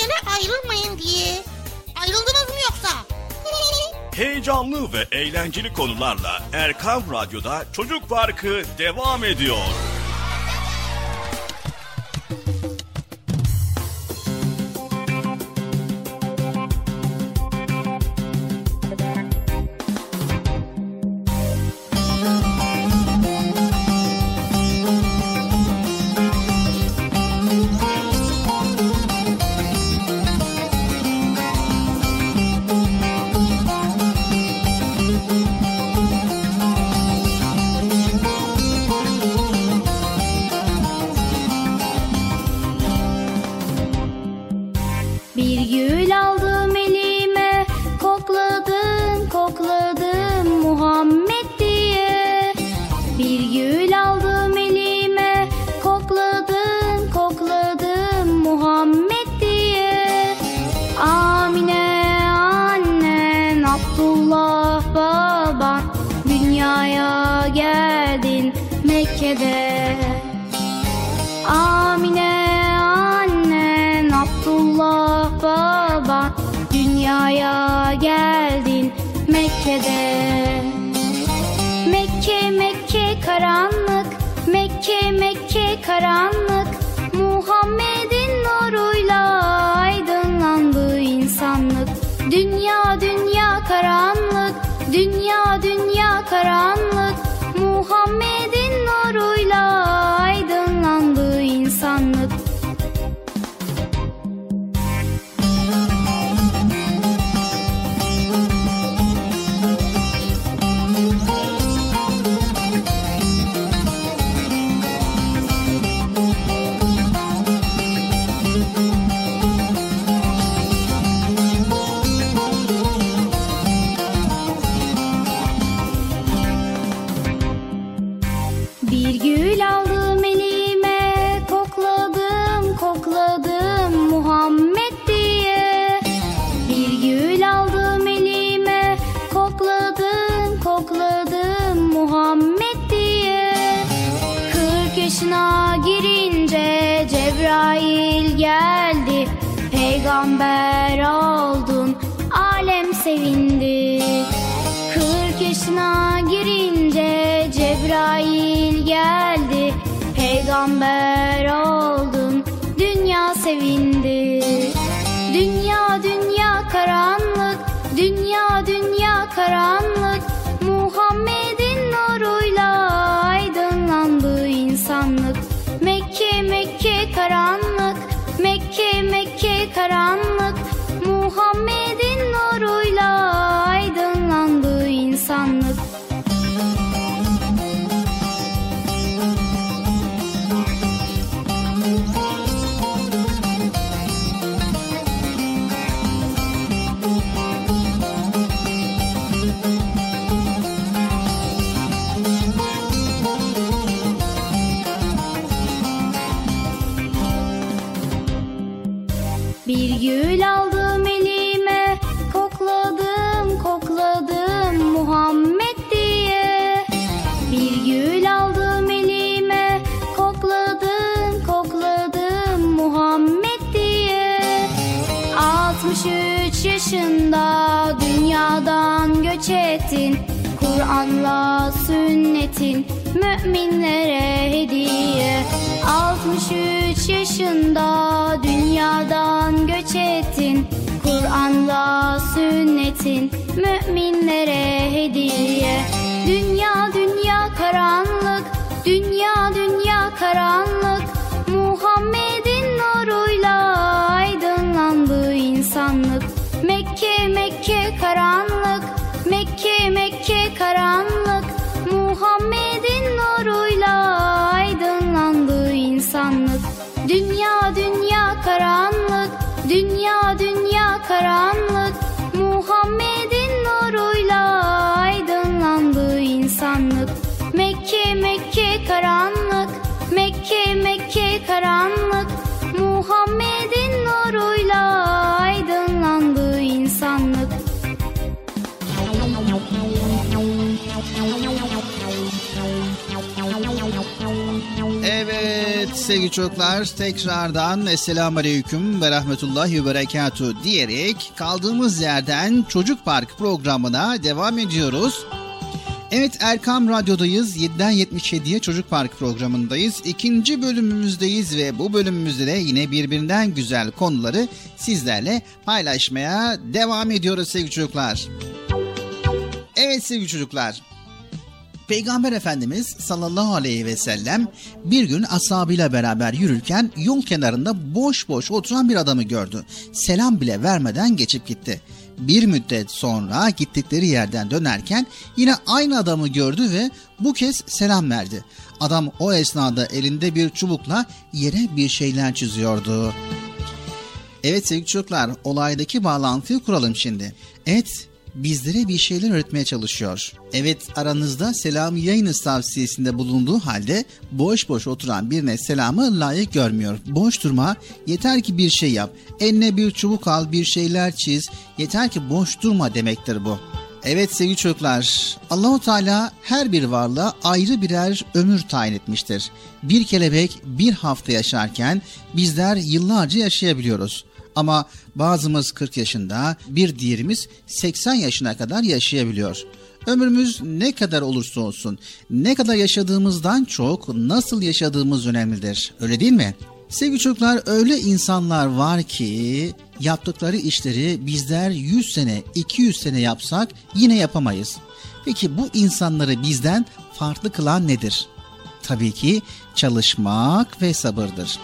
yere ayrılmayın diye. Ayrıldınız mı yoksa? Heyecanlı ve eğlenceli konularla Erkan Radyo'da Çocuk Parkı devam ediyor. made the sevgili çocuklar tekrardan Esselamu Aleyküm ve Rahmetullahi ve Berekatuhu diyerek kaldığımız yerden Çocuk Park programına devam ediyoruz. Evet Erkam Radyo'dayız. 7'den 77'ye Çocuk Park programındayız. İkinci bölümümüzdeyiz ve bu bölümümüzde de yine birbirinden güzel konuları sizlerle paylaşmaya devam ediyoruz sevgili çocuklar. Evet sevgili çocuklar. Peygamber Efendimiz sallallahu aleyhi ve sellem bir gün ashabıyla beraber yürürken yol kenarında boş boş oturan bir adamı gördü. Selam bile vermeden geçip gitti. Bir müddet sonra gittikleri yerden dönerken yine aynı adamı gördü ve bu kez selam verdi. Adam o esnada elinde bir çubukla yere bir şeyler çiziyordu. Evet sevgili çocuklar olaydaki bağlantıyı kuralım şimdi. Evet bizlere bir şeyler öğretmeye çalışıyor. Evet aranızda selam yayınız tavsiyesinde bulunduğu halde boş boş oturan birine selamı layık görmüyor. Boş durma yeter ki bir şey yap. Eline bir çubuk al bir şeyler çiz yeter ki boş durma demektir bu. Evet sevgili çocuklar, Allahu Teala her bir varlığa ayrı birer ömür tayin etmiştir. Bir kelebek bir hafta yaşarken bizler yıllarca yaşayabiliyoruz. Ama bazımız 40 yaşında, bir diğerimiz 80 yaşına kadar yaşayabiliyor. Ömrümüz ne kadar olursa olsun, ne kadar yaşadığımızdan çok nasıl yaşadığımız önemlidir. Öyle değil mi? Sevgili çocuklar öyle insanlar var ki yaptıkları işleri bizler 100 sene, 200 sene yapsak yine yapamayız. Peki bu insanları bizden farklı kılan nedir? Tabii ki çalışmak ve sabırdır.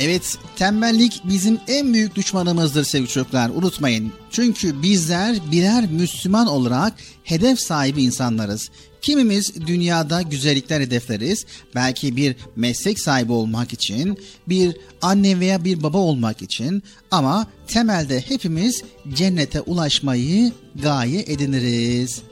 Evet, tembellik bizim en büyük düşmanımızdır sevgili çocuklar. Unutmayın. Çünkü bizler birer Müslüman olarak hedef sahibi insanlarız. Kimimiz dünyada güzellikler hedefleriz. Belki bir meslek sahibi olmak için, bir anne veya bir baba olmak için ama temelde hepimiz cennete ulaşmayı gaye ediniriz.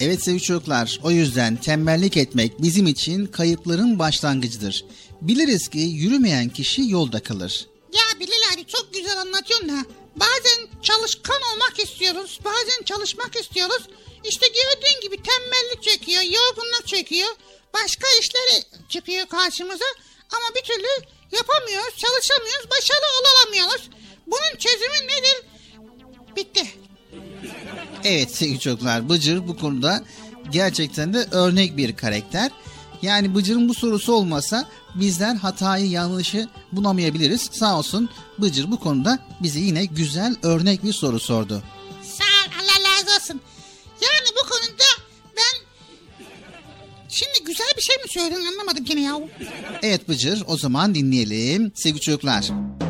Evet sevgili çocuklar, o yüzden tembellik etmek bizim için kayıpların başlangıcıdır. Biliriz ki yürümeyen kişi yolda kalır. Ya Bilal abi çok güzel anlatıyorsun da. Bazen çalışkan olmak istiyoruz. Bazen çalışmak istiyoruz. İşte gördüğün gibi tembellik çekiyor, yorgunluk çekiyor. Başka işleri çıkıyor karşımıza. Ama bir türlü yapamıyoruz, çalışamıyoruz, başarılı olamıyoruz. Bunun çözümü nedir? Bitti. Evet sevgili çocuklar Bıcır bu konuda gerçekten de örnek bir karakter. Yani Bıcır'ın bu sorusu olmasa bizler hatayı yanlışı bulamayabiliriz. Sağ olsun Bıcır bu konuda bize yine güzel örnek bir soru sordu. Sağ ol Allah razı olsun. Yani bu konuda ben şimdi güzel bir şey mi söyledin anlamadım gene ya. Evet Bıcır o zaman dinleyelim sevgili çocuklar. yapan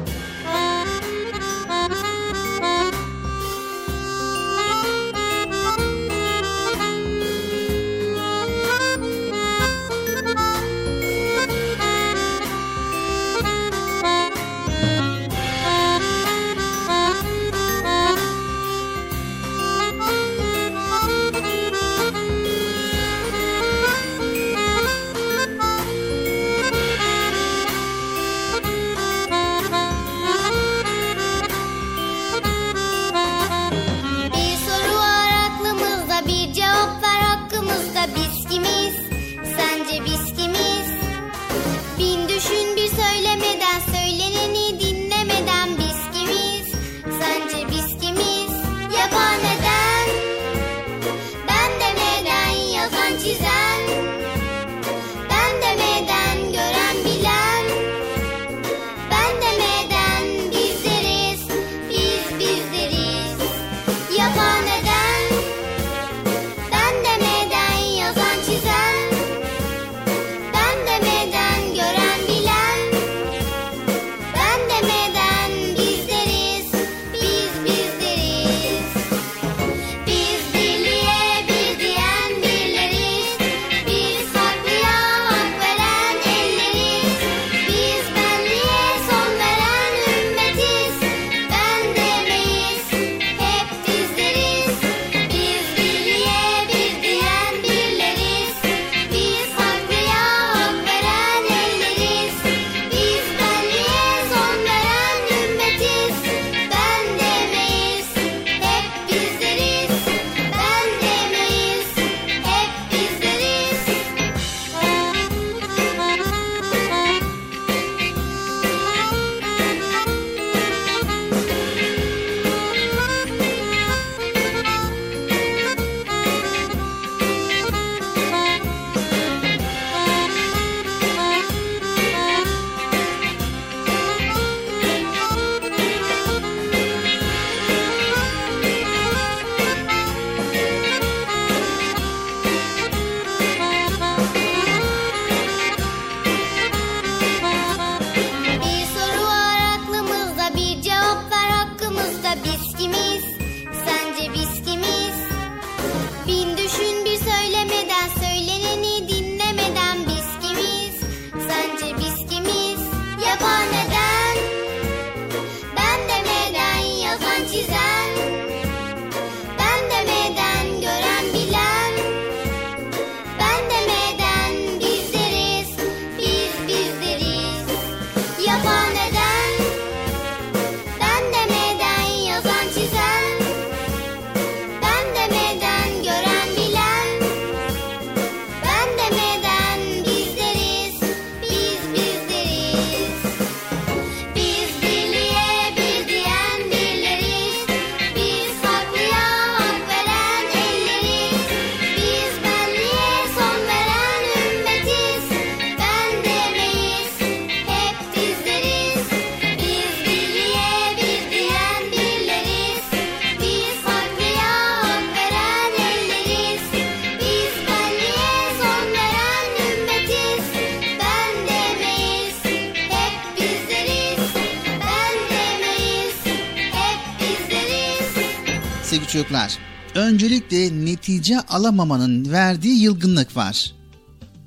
çocuklar, öncelikle netice alamamanın verdiği yılgınlık var.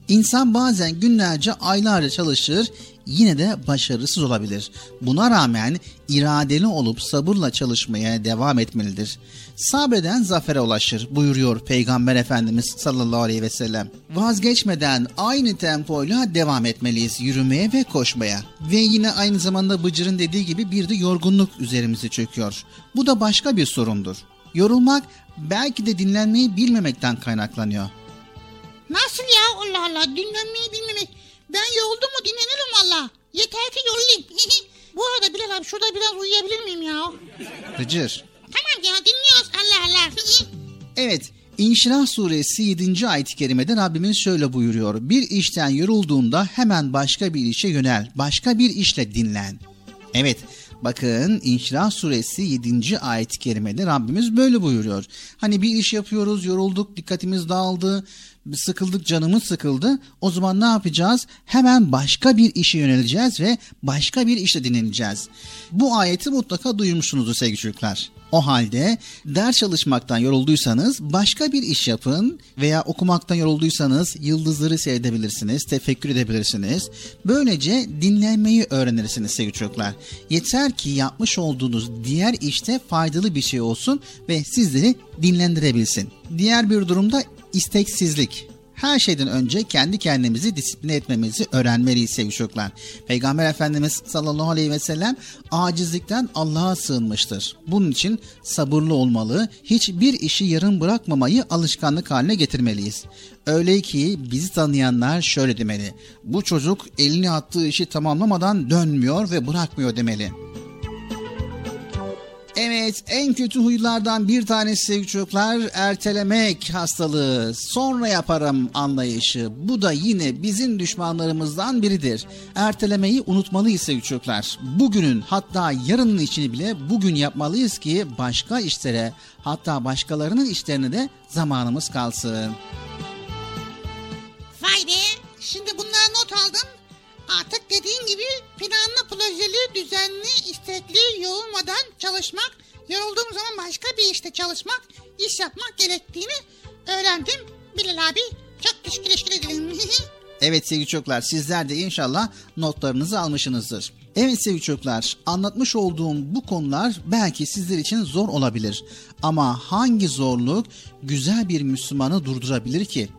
İnsan bazen günlerce, aylarca çalışır, yine de başarısız olabilir. Buna rağmen iradeli olup sabırla çalışmaya devam etmelidir. Sabreden zafere ulaşır buyuruyor Peygamber Efendimiz sallallahu aleyhi ve sellem. Vazgeçmeden aynı tempoyla devam etmeliyiz yürümeye ve koşmaya. Ve yine aynı zamanda Bıcır'ın dediği gibi bir de yorgunluk üzerimize çöküyor. Bu da başka bir sorundur. Yorulmak belki de dinlenmeyi bilmemekten kaynaklanıyor. Nasıl ya Allah Allah dinlenmeyi bilmemek. Ben yoruldum mu dinlenirim valla. Yeter ki yorulayım. Bu arada Bilal abi şurada biraz uyuyabilir miyim ya? Bıcır. Tamam ya dinliyoruz Allah Allah. Evet, İnşirah suresi 7. ayet-i kerimede Rabbimiz şöyle buyuruyor. Bir işten yorulduğunda hemen başka bir işe yönel, başka bir işle dinlen. Evet, bakın İnşirah suresi 7. ayet-i kerimede Rabbimiz böyle buyuruyor. Hani bir iş yapıyoruz, yorulduk, dikkatimiz dağıldı, sıkıldık, canımız sıkıldı. O zaman ne yapacağız? Hemen başka bir işe yöneleceğiz ve başka bir işle dinleneceğiz. Bu ayeti mutlaka duymuşsunuzdur sevgili çocuklar. O halde ders çalışmaktan yorulduysanız başka bir iş yapın veya okumaktan yorulduysanız yıldızları seyredebilirsiniz, tefekkür edebilirsiniz. Böylece dinlenmeyi öğrenirsiniz sevgili çocuklar. Yeter ki yapmış olduğunuz diğer işte faydalı bir şey olsun ve sizleri dinlendirebilsin. Diğer bir durumda isteksizlik. Her şeyden önce kendi kendimizi disipline etmemizi öğrenmeliyiz sevgili çocuklar. Peygamber Efendimiz sallallahu aleyhi ve sellem acizlikten Allah'a sığınmıştır. Bunun için sabırlı olmalı, hiçbir işi yarım bırakmamayı alışkanlık haline getirmeliyiz. Öyle ki bizi tanıyanlar şöyle demeli. Bu çocuk elini attığı işi tamamlamadan dönmüyor ve bırakmıyor demeli. Evet en kötü huylardan bir tanesi sevgili çocuklar ertelemek hastalığı sonra yaparım anlayışı. Bu da yine bizim düşmanlarımızdan biridir. Ertelemeyi unutmalıyız sevgili çocuklar. Bugünün hatta yarının işini bile bugün yapmalıyız ki başka işlere hatta başkalarının işlerine de zamanımız kalsın. Vay be şimdi bunları not aldım. Artık dediğin gibi planlı projeli, düzenli, istekli, yorulmadan çalışmak, yorulduğum zaman başka bir işte çalışmak, iş yapmak gerektiğini öğrendim. Bilal abi çok teşekkür teşekkür ederim. Evet sevgili çocuklar sizler de inşallah notlarınızı almışsınızdır. Evet sevgili çocuklar anlatmış olduğum bu konular belki sizler için zor olabilir. Ama hangi zorluk güzel bir Müslümanı durdurabilir ki?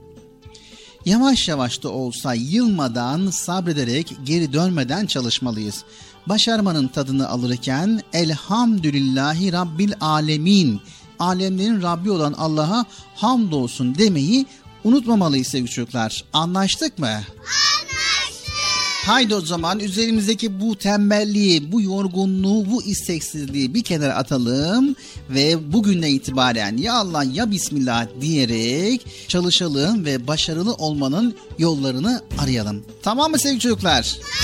Yavaş yavaş da olsa yılmadan sabrederek geri dönmeden çalışmalıyız. Başarmanın tadını alırken elhamdülillahi rabbil alemin alemlerin Rabbi olan Allah'a hamdolsun demeyi unutmamalıyız sevgili çocuklar. Anlaştık mı? Anlaştık. Haydi o zaman üzerimizdeki bu tembelliği, bu yorgunluğu, bu isteksizliği bir kenara atalım ve bugünden itibaren ya Allah ya Bismillah diyerek çalışalım ve başarılı olmanın yollarını arayalım. Tamam mı sevgili çocuklar? Ey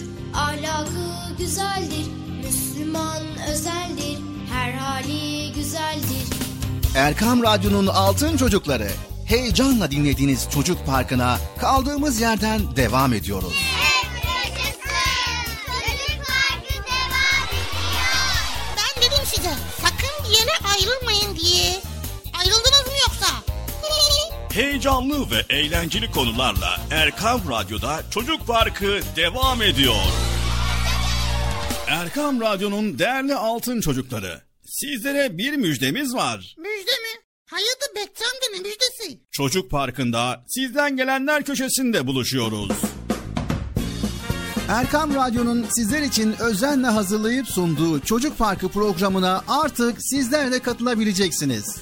ahlakı güzeldir. Müslüman özeldir, her hali güzeldir. Erkam Radyo'nun Altın Çocukları. Heyecanla dinlediğiniz Çocuk Parkı'na kaldığımız yerden devam ediyoruz. Ben Heyecanlı ve eğlenceli konularla Erkam Radyo'da Çocuk Parkı devam ediyor. Erkam Radyo'nun değerli altın çocukları. Sizlere bir müjdemiz var. Müjde mi? Hayırdır Bekçi amca ne müjdesi? Çocuk Parkı'nda sizden gelenler köşesinde buluşuyoruz. Erkam Radyo'nun sizler için özenle hazırlayıp sunduğu Çocuk Parkı programına artık sizler de katılabileceksiniz. Nasıl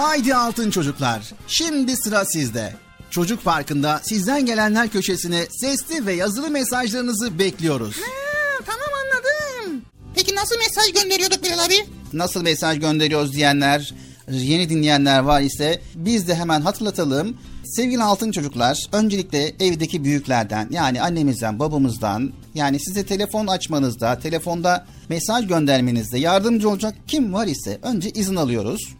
Haydi altın çocuklar. Şimdi sıra sizde. Çocuk Parkı'nda sizden gelenler köşesine sesli ve yazılı mesajlarınızı bekliyoruz. Ha, tamam anladım. Peki nasıl mesaj gönderiyorduk Bilal abi? Nasıl mesaj gönderiyoruz diyenler, yeni dinleyenler var ise biz de hemen hatırlatalım. Sevgili altın çocuklar, öncelikle evdeki büyüklerden yani annemizden, babamızdan yani size telefon açmanızda, telefonda mesaj göndermenizde yardımcı olacak kim var ise önce izin alıyoruz.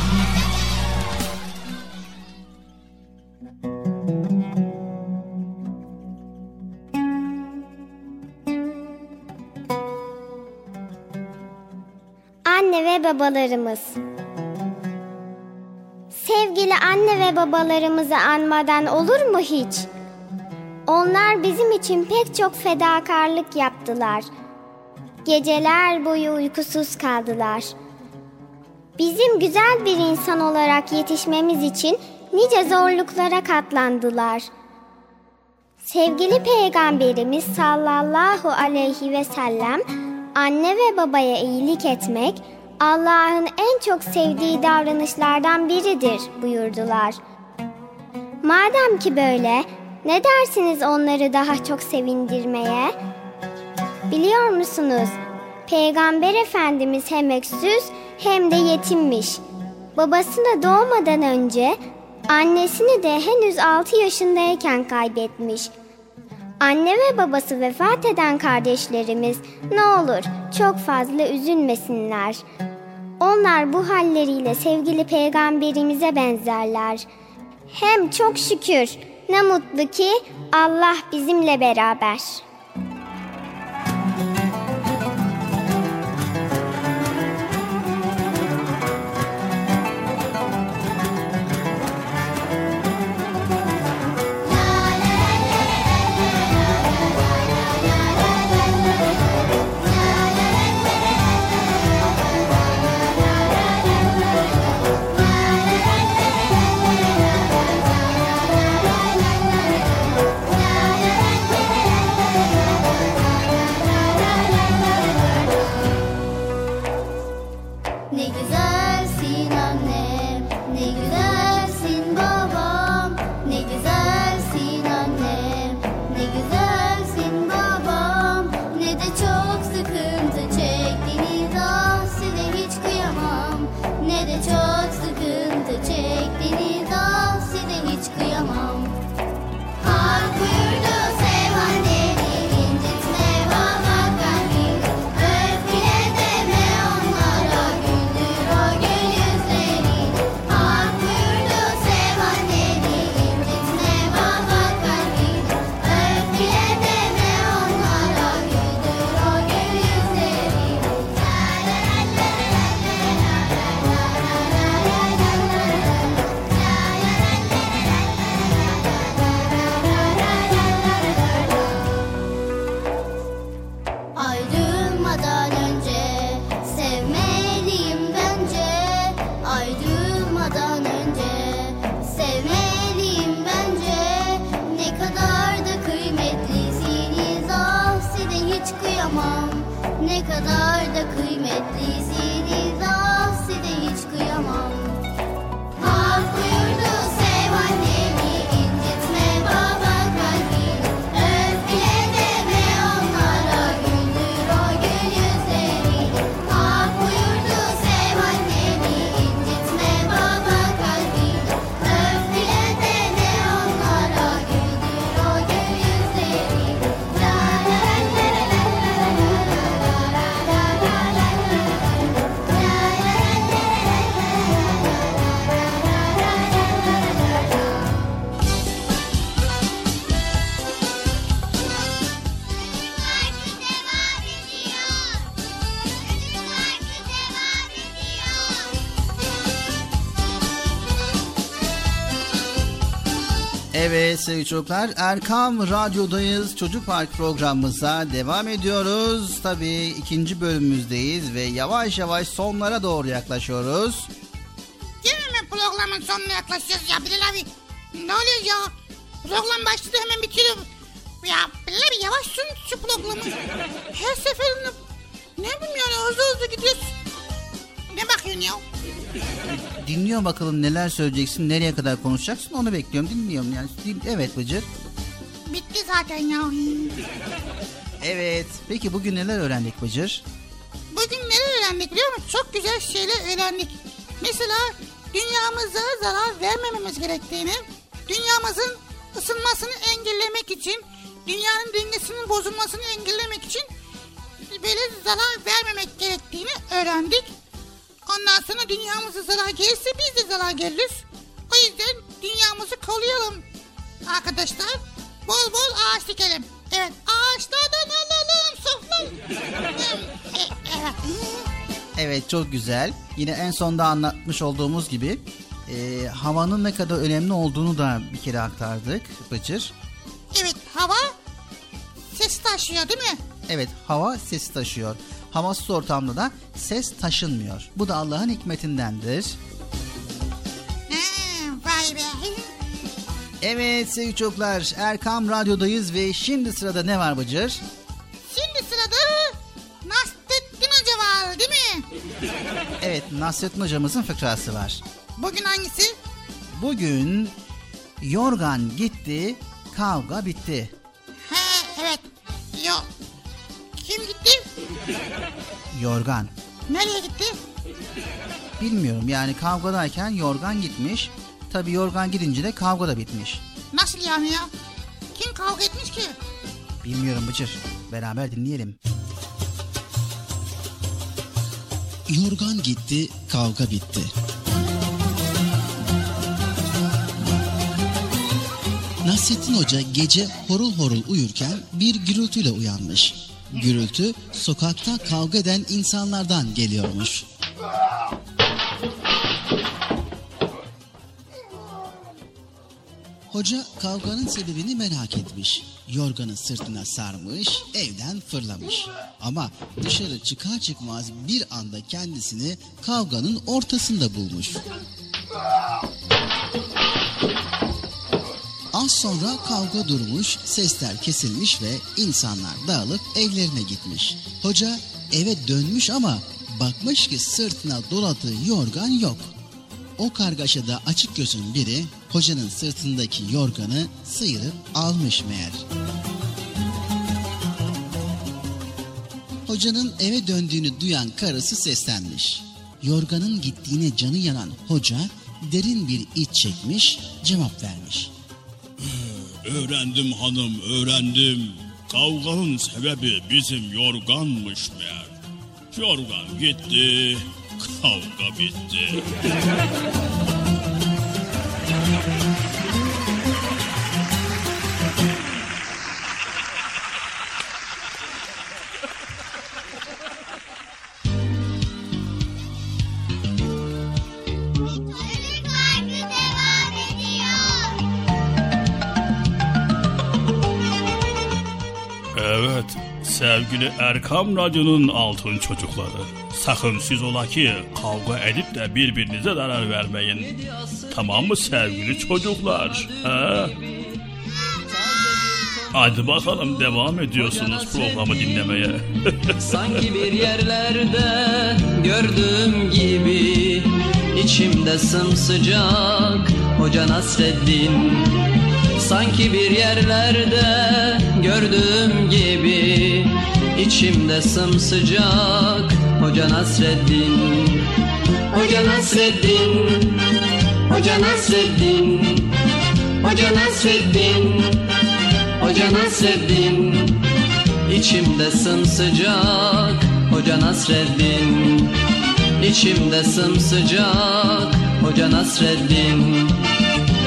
Anne ve babalarımız. Sevgili anne ve babalarımızı anmadan olur mu hiç? Onlar bizim için pek çok fedakarlık yaptılar. Geceler boyu uykusuz kaldılar. Bizim güzel bir insan olarak yetişmemiz için nice zorluklara katlandılar. Sevgili Peygamberimiz sallallahu aleyhi ve sellem anne ve babaya iyilik etmek Allah'ın en çok sevdiği davranışlardan biridir buyurdular. Madem ki böyle, ne dersiniz onları daha çok sevindirmeye? Biliyor musunuz? Peygamber Efendimiz hem öksüz hem de yetimmiş. Babasını doğmadan önce annesini de henüz 6 yaşındayken kaybetmiş. Anne ve babası vefat eden kardeşlerimiz ne olur çok fazla üzülmesinler. Onlar bu halleriyle sevgili peygamberimize benzerler. Hem çok şükür ne mutlu ki Allah bizimle beraber. Evet sevgili çocuklar Erkam Radyo'dayız. Çocuk Park programımıza devam ediyoruz. Tabii ikinci bölümümüzdeyiz ve yavaş yavaş sonlara doğru yaklaşıyoruz. Yine mi programın sonuna yaklaşıyoruz ya Bilal abi? Ne oluyor ya? Program başladı hemen bitiyor. Ya Bilal abi yavaş şu programı. Her seferinde ne bileyim hızlı hızlı gidiyorsun. Ne bakıyorsun ya? Dinliyor bakalım neler söyleyeceksin, nereye kadar konuşacaksın onu bekliyorum. Dinliyorum yani. Evet Bıcır. Bitti zaten ya. Evet. Peki bugün neler öğrendik Bıcır? Bugün neler öğrendik biliyor musun? Çok güzel şeyler öğrendik. Mesela dünyamıza zarar vermememiz gerektiğini, dünyamızın ısınmasını engellemek için, dünyanın dengesinin bozulmasını engellemek için böyle zarar vermemek gerektiğini öğrendik. Ondan sonra dünyamıza zarar gelirse biz de zarar geliriz. O yüzden dünyamızı koruyalım arkadaşlar. Bol bol ağaç dikelim. Evet ağaçlardan alalım. Evet. Evet çok güzel. Yine en sonda anlatmış olduğumuz gibi e, havanın ne kadar önemli olduğunu da bir kere aktardık Bıcır. Evet hava ses taşıyor değil mi? Evet hava sesi taşıyor. Havasız ortamda da ses taşınmıyor. Bu da Allah'ın hikmetindendir. Ha, vay be. Evet sevgili çocuklar Erkam Radyo'dayız ve şimdi sırada ne var Bıcır? Şimdi sırada Nasrettin Hoca var değil mi? Evet Nasrettin hocamızın fıkrası var. Bugün hangisi? Bugün yorgan gitti, kavga bitti. Ha evet. Yo. Kim gitti? Yorgan. Nereye gitti? Bilmiyorum yani kavgadayken yorgan gitmiş. Tabi yorgan gidince de kavga da bitmiş. Nasıl yani ya? Kim kavga etmiş ki? Bilmiyorum Bıcır. Beraber dinleyelim. Yorgan gitti, kavga bitti. Nasrettin Hoca gece horul horul uyurken bir gürültüyle uyanmış. Gürültü sokakta kavga eden insanlardan geliyormuş. Hoca kavganın sebebini merak etmiş. Yorganı sırtına sarmış, evden fırlamış. Ama dışarı çıkar çıkmaz bir anda kendisini kavganın ortasında bulmuş. Az sonra kavga durmuş, sesler kesilmiş ve insanlar dağılıp evlerine gitmiş. Hoca eve dönmüş ama bakmış ki sırtına doladığı yorgan yok. O kargaşada açık gözün biri hocanın sırtındaki yorganı sıyırıp almış meğer. Hocanın eve döndüğünü duyan karısı seslenmiş. Yorganın gittiğine canı yanan hoca derin bir iç çekmiş, cevap vermiş. Öğrendim hanım öğrendim. Kavganın sebebi bizim yorganmış meğer. Yorgan gitti, kavga bitti. sevgili Erkam Radyo'nun altın çocukları. Sakın siz ola ki kavga edip de birbirinize zarar vermeyin. Tamam mı sevgili çocuklar? He? Hadi bakalım devam ediyorsunuz programı dinlemeye. Sanki bir yerlerde gördüğüm gibi içimde sımsıcak Hoca Nasreddin Sanki bir yerlerde gördüğüm gibi içimde sımsıcak Hoca Nasreddin. Hoca Nasreddin Hoca Nasreddin. Hoca Nasreddin Hoca Nasreddin. İçimde sımsıcak Hoca Nasreddin. İçimde sımsıcak Hoca Nasreddin.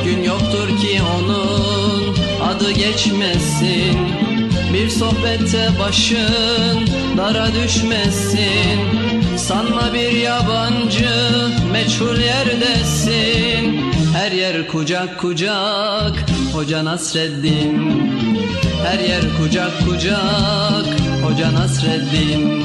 Gün yoktur ki onun adı geçmesin Bir sohbette başın dara düşmesin. Sanma bir yabancı meçhul yerdesin. Her yer kucak kucak Hoca Nasreddin. Her yer kucak kucak Hoca Nasreddin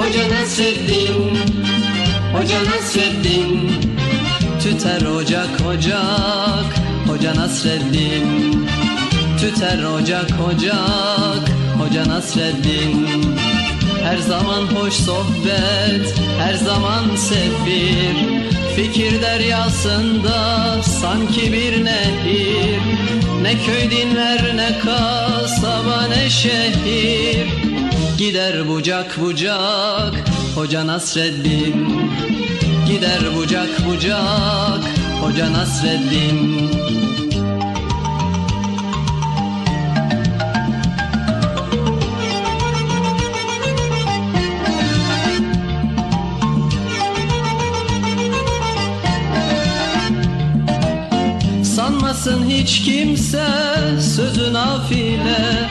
Hoca Nasreddin Hoca Nasreddin Tüter ocak ocak Hoca Nasreddin. Tüter ocak ocak Hoca Nasreddin. Her zaman hoş sohbet Her zaman sefir Fikir deryasında sanki bir nehir. Ne köy dinler ne kasaba ne şehir Gider bucak bucak Hoca Nasreddin. Gider bucak bucak Hoca Nasreddin. Sanmasın hiç kimse sözü nafile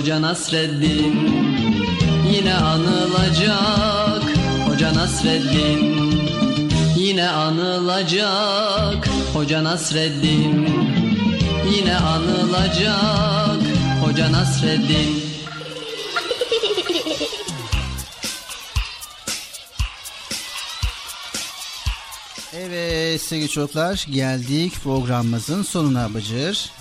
Hoca Nasreddin Yine anılacak. Hoca Nasreddin Yine anılacak. Hoca Nasreddin Yine anılacak. Hoca Nasreddin. Evet sevgili çocuklar geldik programımızın sonuna Bıcır.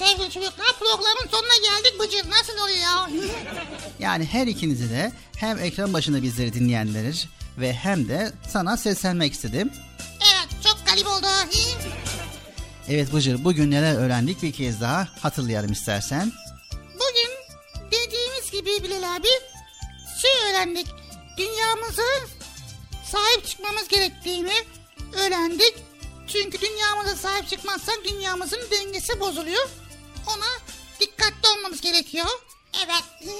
Sevgili çocuklar programın sonuna geldik Bıcır. Nasıl oluyor ya? Yani her ikinizi de hem ekran başında bizleri dinleyenleri ve hem de sana seslenmek istedim. evet çok galip oldu. Evet Bıcır bugün neler öğrendik bir kez daha hatırlayalım istersen. Bugün dediğimiz gibi Bilal abi şey öğrendik. Dünyamızı sahip çıkmamız gerektiğini öğrendik. Çünkü dünyamıza sahip çıkmazsak dünyamızın dengesi bozuluyor. Ona dikkatli olmamız gerekiyor. Evet.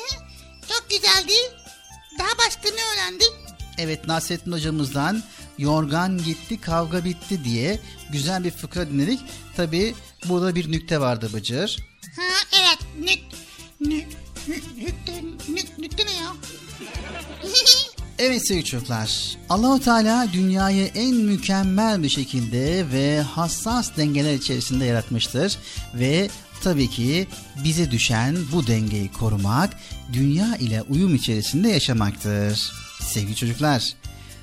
Çok güzeldi. Daha başka ne öğrendik? Evet Nasrettin hocamızdan yorgan gitti kavga bitti diye güzel bir fıkra dinledik. Tabi burada bir nükte vardı Bıcır. Ha evet. Nük, nük, nük, nükte, nük, nükte ne ya? Evet sevgili çocuklar. Allahu Teala dünyayı en mükemmel bir şekilde ve hassas dengeler içerisinde yaratmıştır ve tabii ki bize düşen bu dengeyi korumak, dünya ile uyum içerisinde yaşamaktır. Sevgili çocuklar,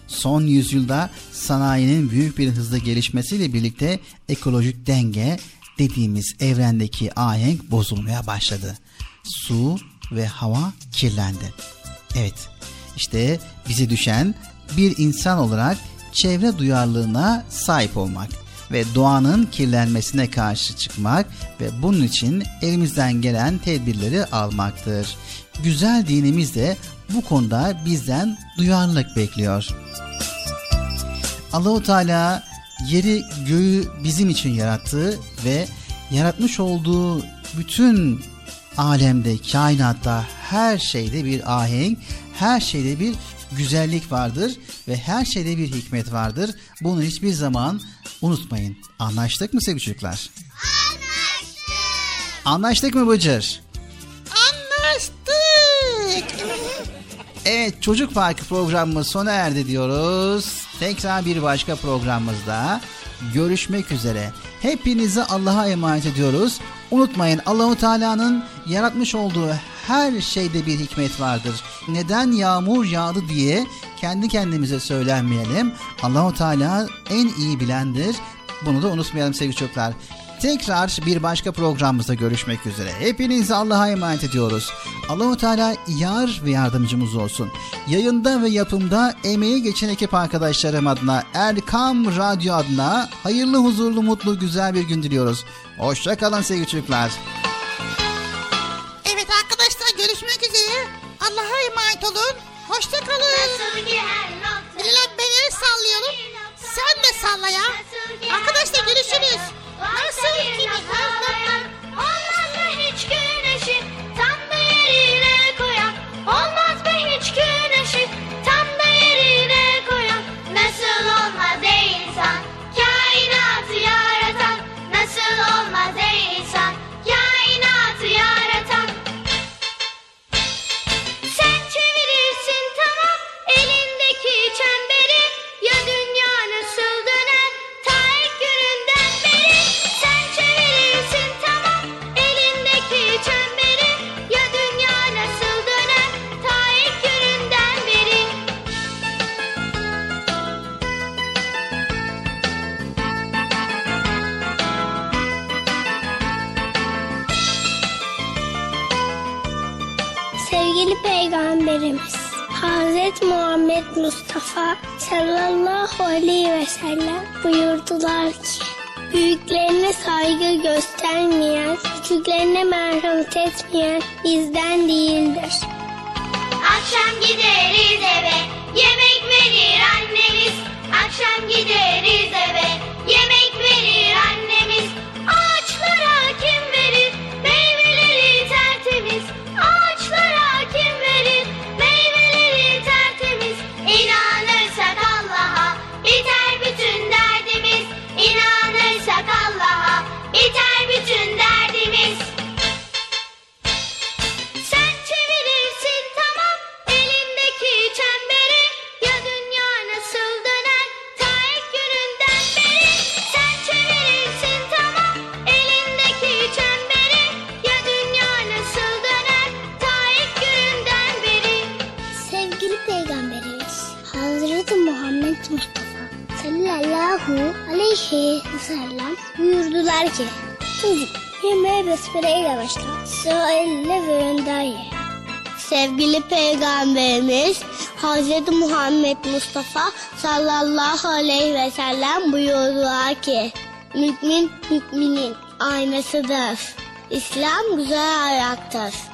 son yüzyılda sanayinin büyük bir hızla gelişmesiyle birlikte ekolojik denge dediğimiz evrendeki ahenk bozulmaya başladı. Su ve hava kirlendi. Evet, işte bize düşen bir insan olarak çevre duyarlılığına sahip olmak ve doğanın kirlenmesine karşı çıkmak ve bunun için elimizden gelen tedbirleri almaktır. Güzel dinimiz de bu konuda bizden duyarlılık bekliyor. Allahu Teala yeri göğü bizim için yarattı ve yaratmış olduğu bütün alemde, kainatta her şeyde bir ahenk, her şeyde bir güzellik vardır ve her şeyde bir hikmet vardır. Bunu hiçbir zaman unutmayın. Anlaştık mı sevgili çocuklar? Anlaştık. Anlaştık mı Bıcır? Anlaştık. Evet Çocuk Parkı programımız sona erdi diyoruz. Tekrar bir başka programımızda görüşmek üzere. Hepinizi Allah'a emanet ediyoruz. Unutmayın Allahu Teala'nın yaratmış olduğu her şeyde bir hikmet vardır. Neden yağmur yağdı diye kendi kendimize söylenmeyelim. Allahu Teala en iyi bilendir. Bunu da unutmayalım sevgili çocuklar. Tekrar bir başka programımızda görüşmek üzere. Hepinizi Allah'a emanet ediyoruz. Allahu Teala yar ve yardımcımız olsun. Yayında ve yapımda emeği geçen ekip arkadaşlarım adına Erkam Radyo adına hayırlı, huzurlu, mutlu, güzel bir gün diliyoruz. Hoşça kalın sevgili çocuklar. Allah'a emanet olun. Hoşça kalın. Bilal ben el sallıyorum. Sen de salla ya. Arkadaşlar görüşürüz. Nasıl ki Olmaz mı hiç güneşi tam da yerine koyan? Olmaz mı hiç güneşi Sevgili Peygamberimiz Hazreti Muhammed Mustafa sallallahu aleyhi ve sellem buyurdular ki Büyüklerine saygı göstermeyen, küçüklerine merhamet etmeyen bizden değildir. Akşam gideriz eve yemek verir annemiz Akşam gideriz eve Allah'a biter bütün derdimiz buyurdular ki Çocuk yemeğe besmeleyle başla. Sonra eline ve önden ye. Sevgili Peygamberimiz Hazreti Muhammed Mustafa sallallahu aleyhi ve sellem buyurdular ki Mümin müminin aynasıdır. İslam güzel ayaktır.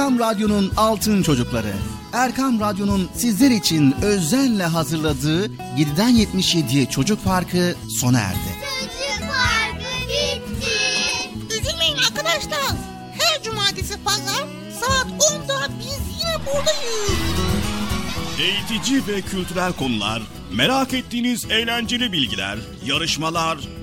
Erkam Radyo'nun Altın Çocukları. Erkam Radyo'nun sizler için özenle hazırladığı 7'den 77'ye Çocuk Parkı sona erdi. Üzülmeyin arkadaşlar. Her cumartesi pazar saat 10'da biz yine buradayız. Eğitici ve kültürel konular, Merak ettiğiniz eğlenceli bilgiler, yarışmalar,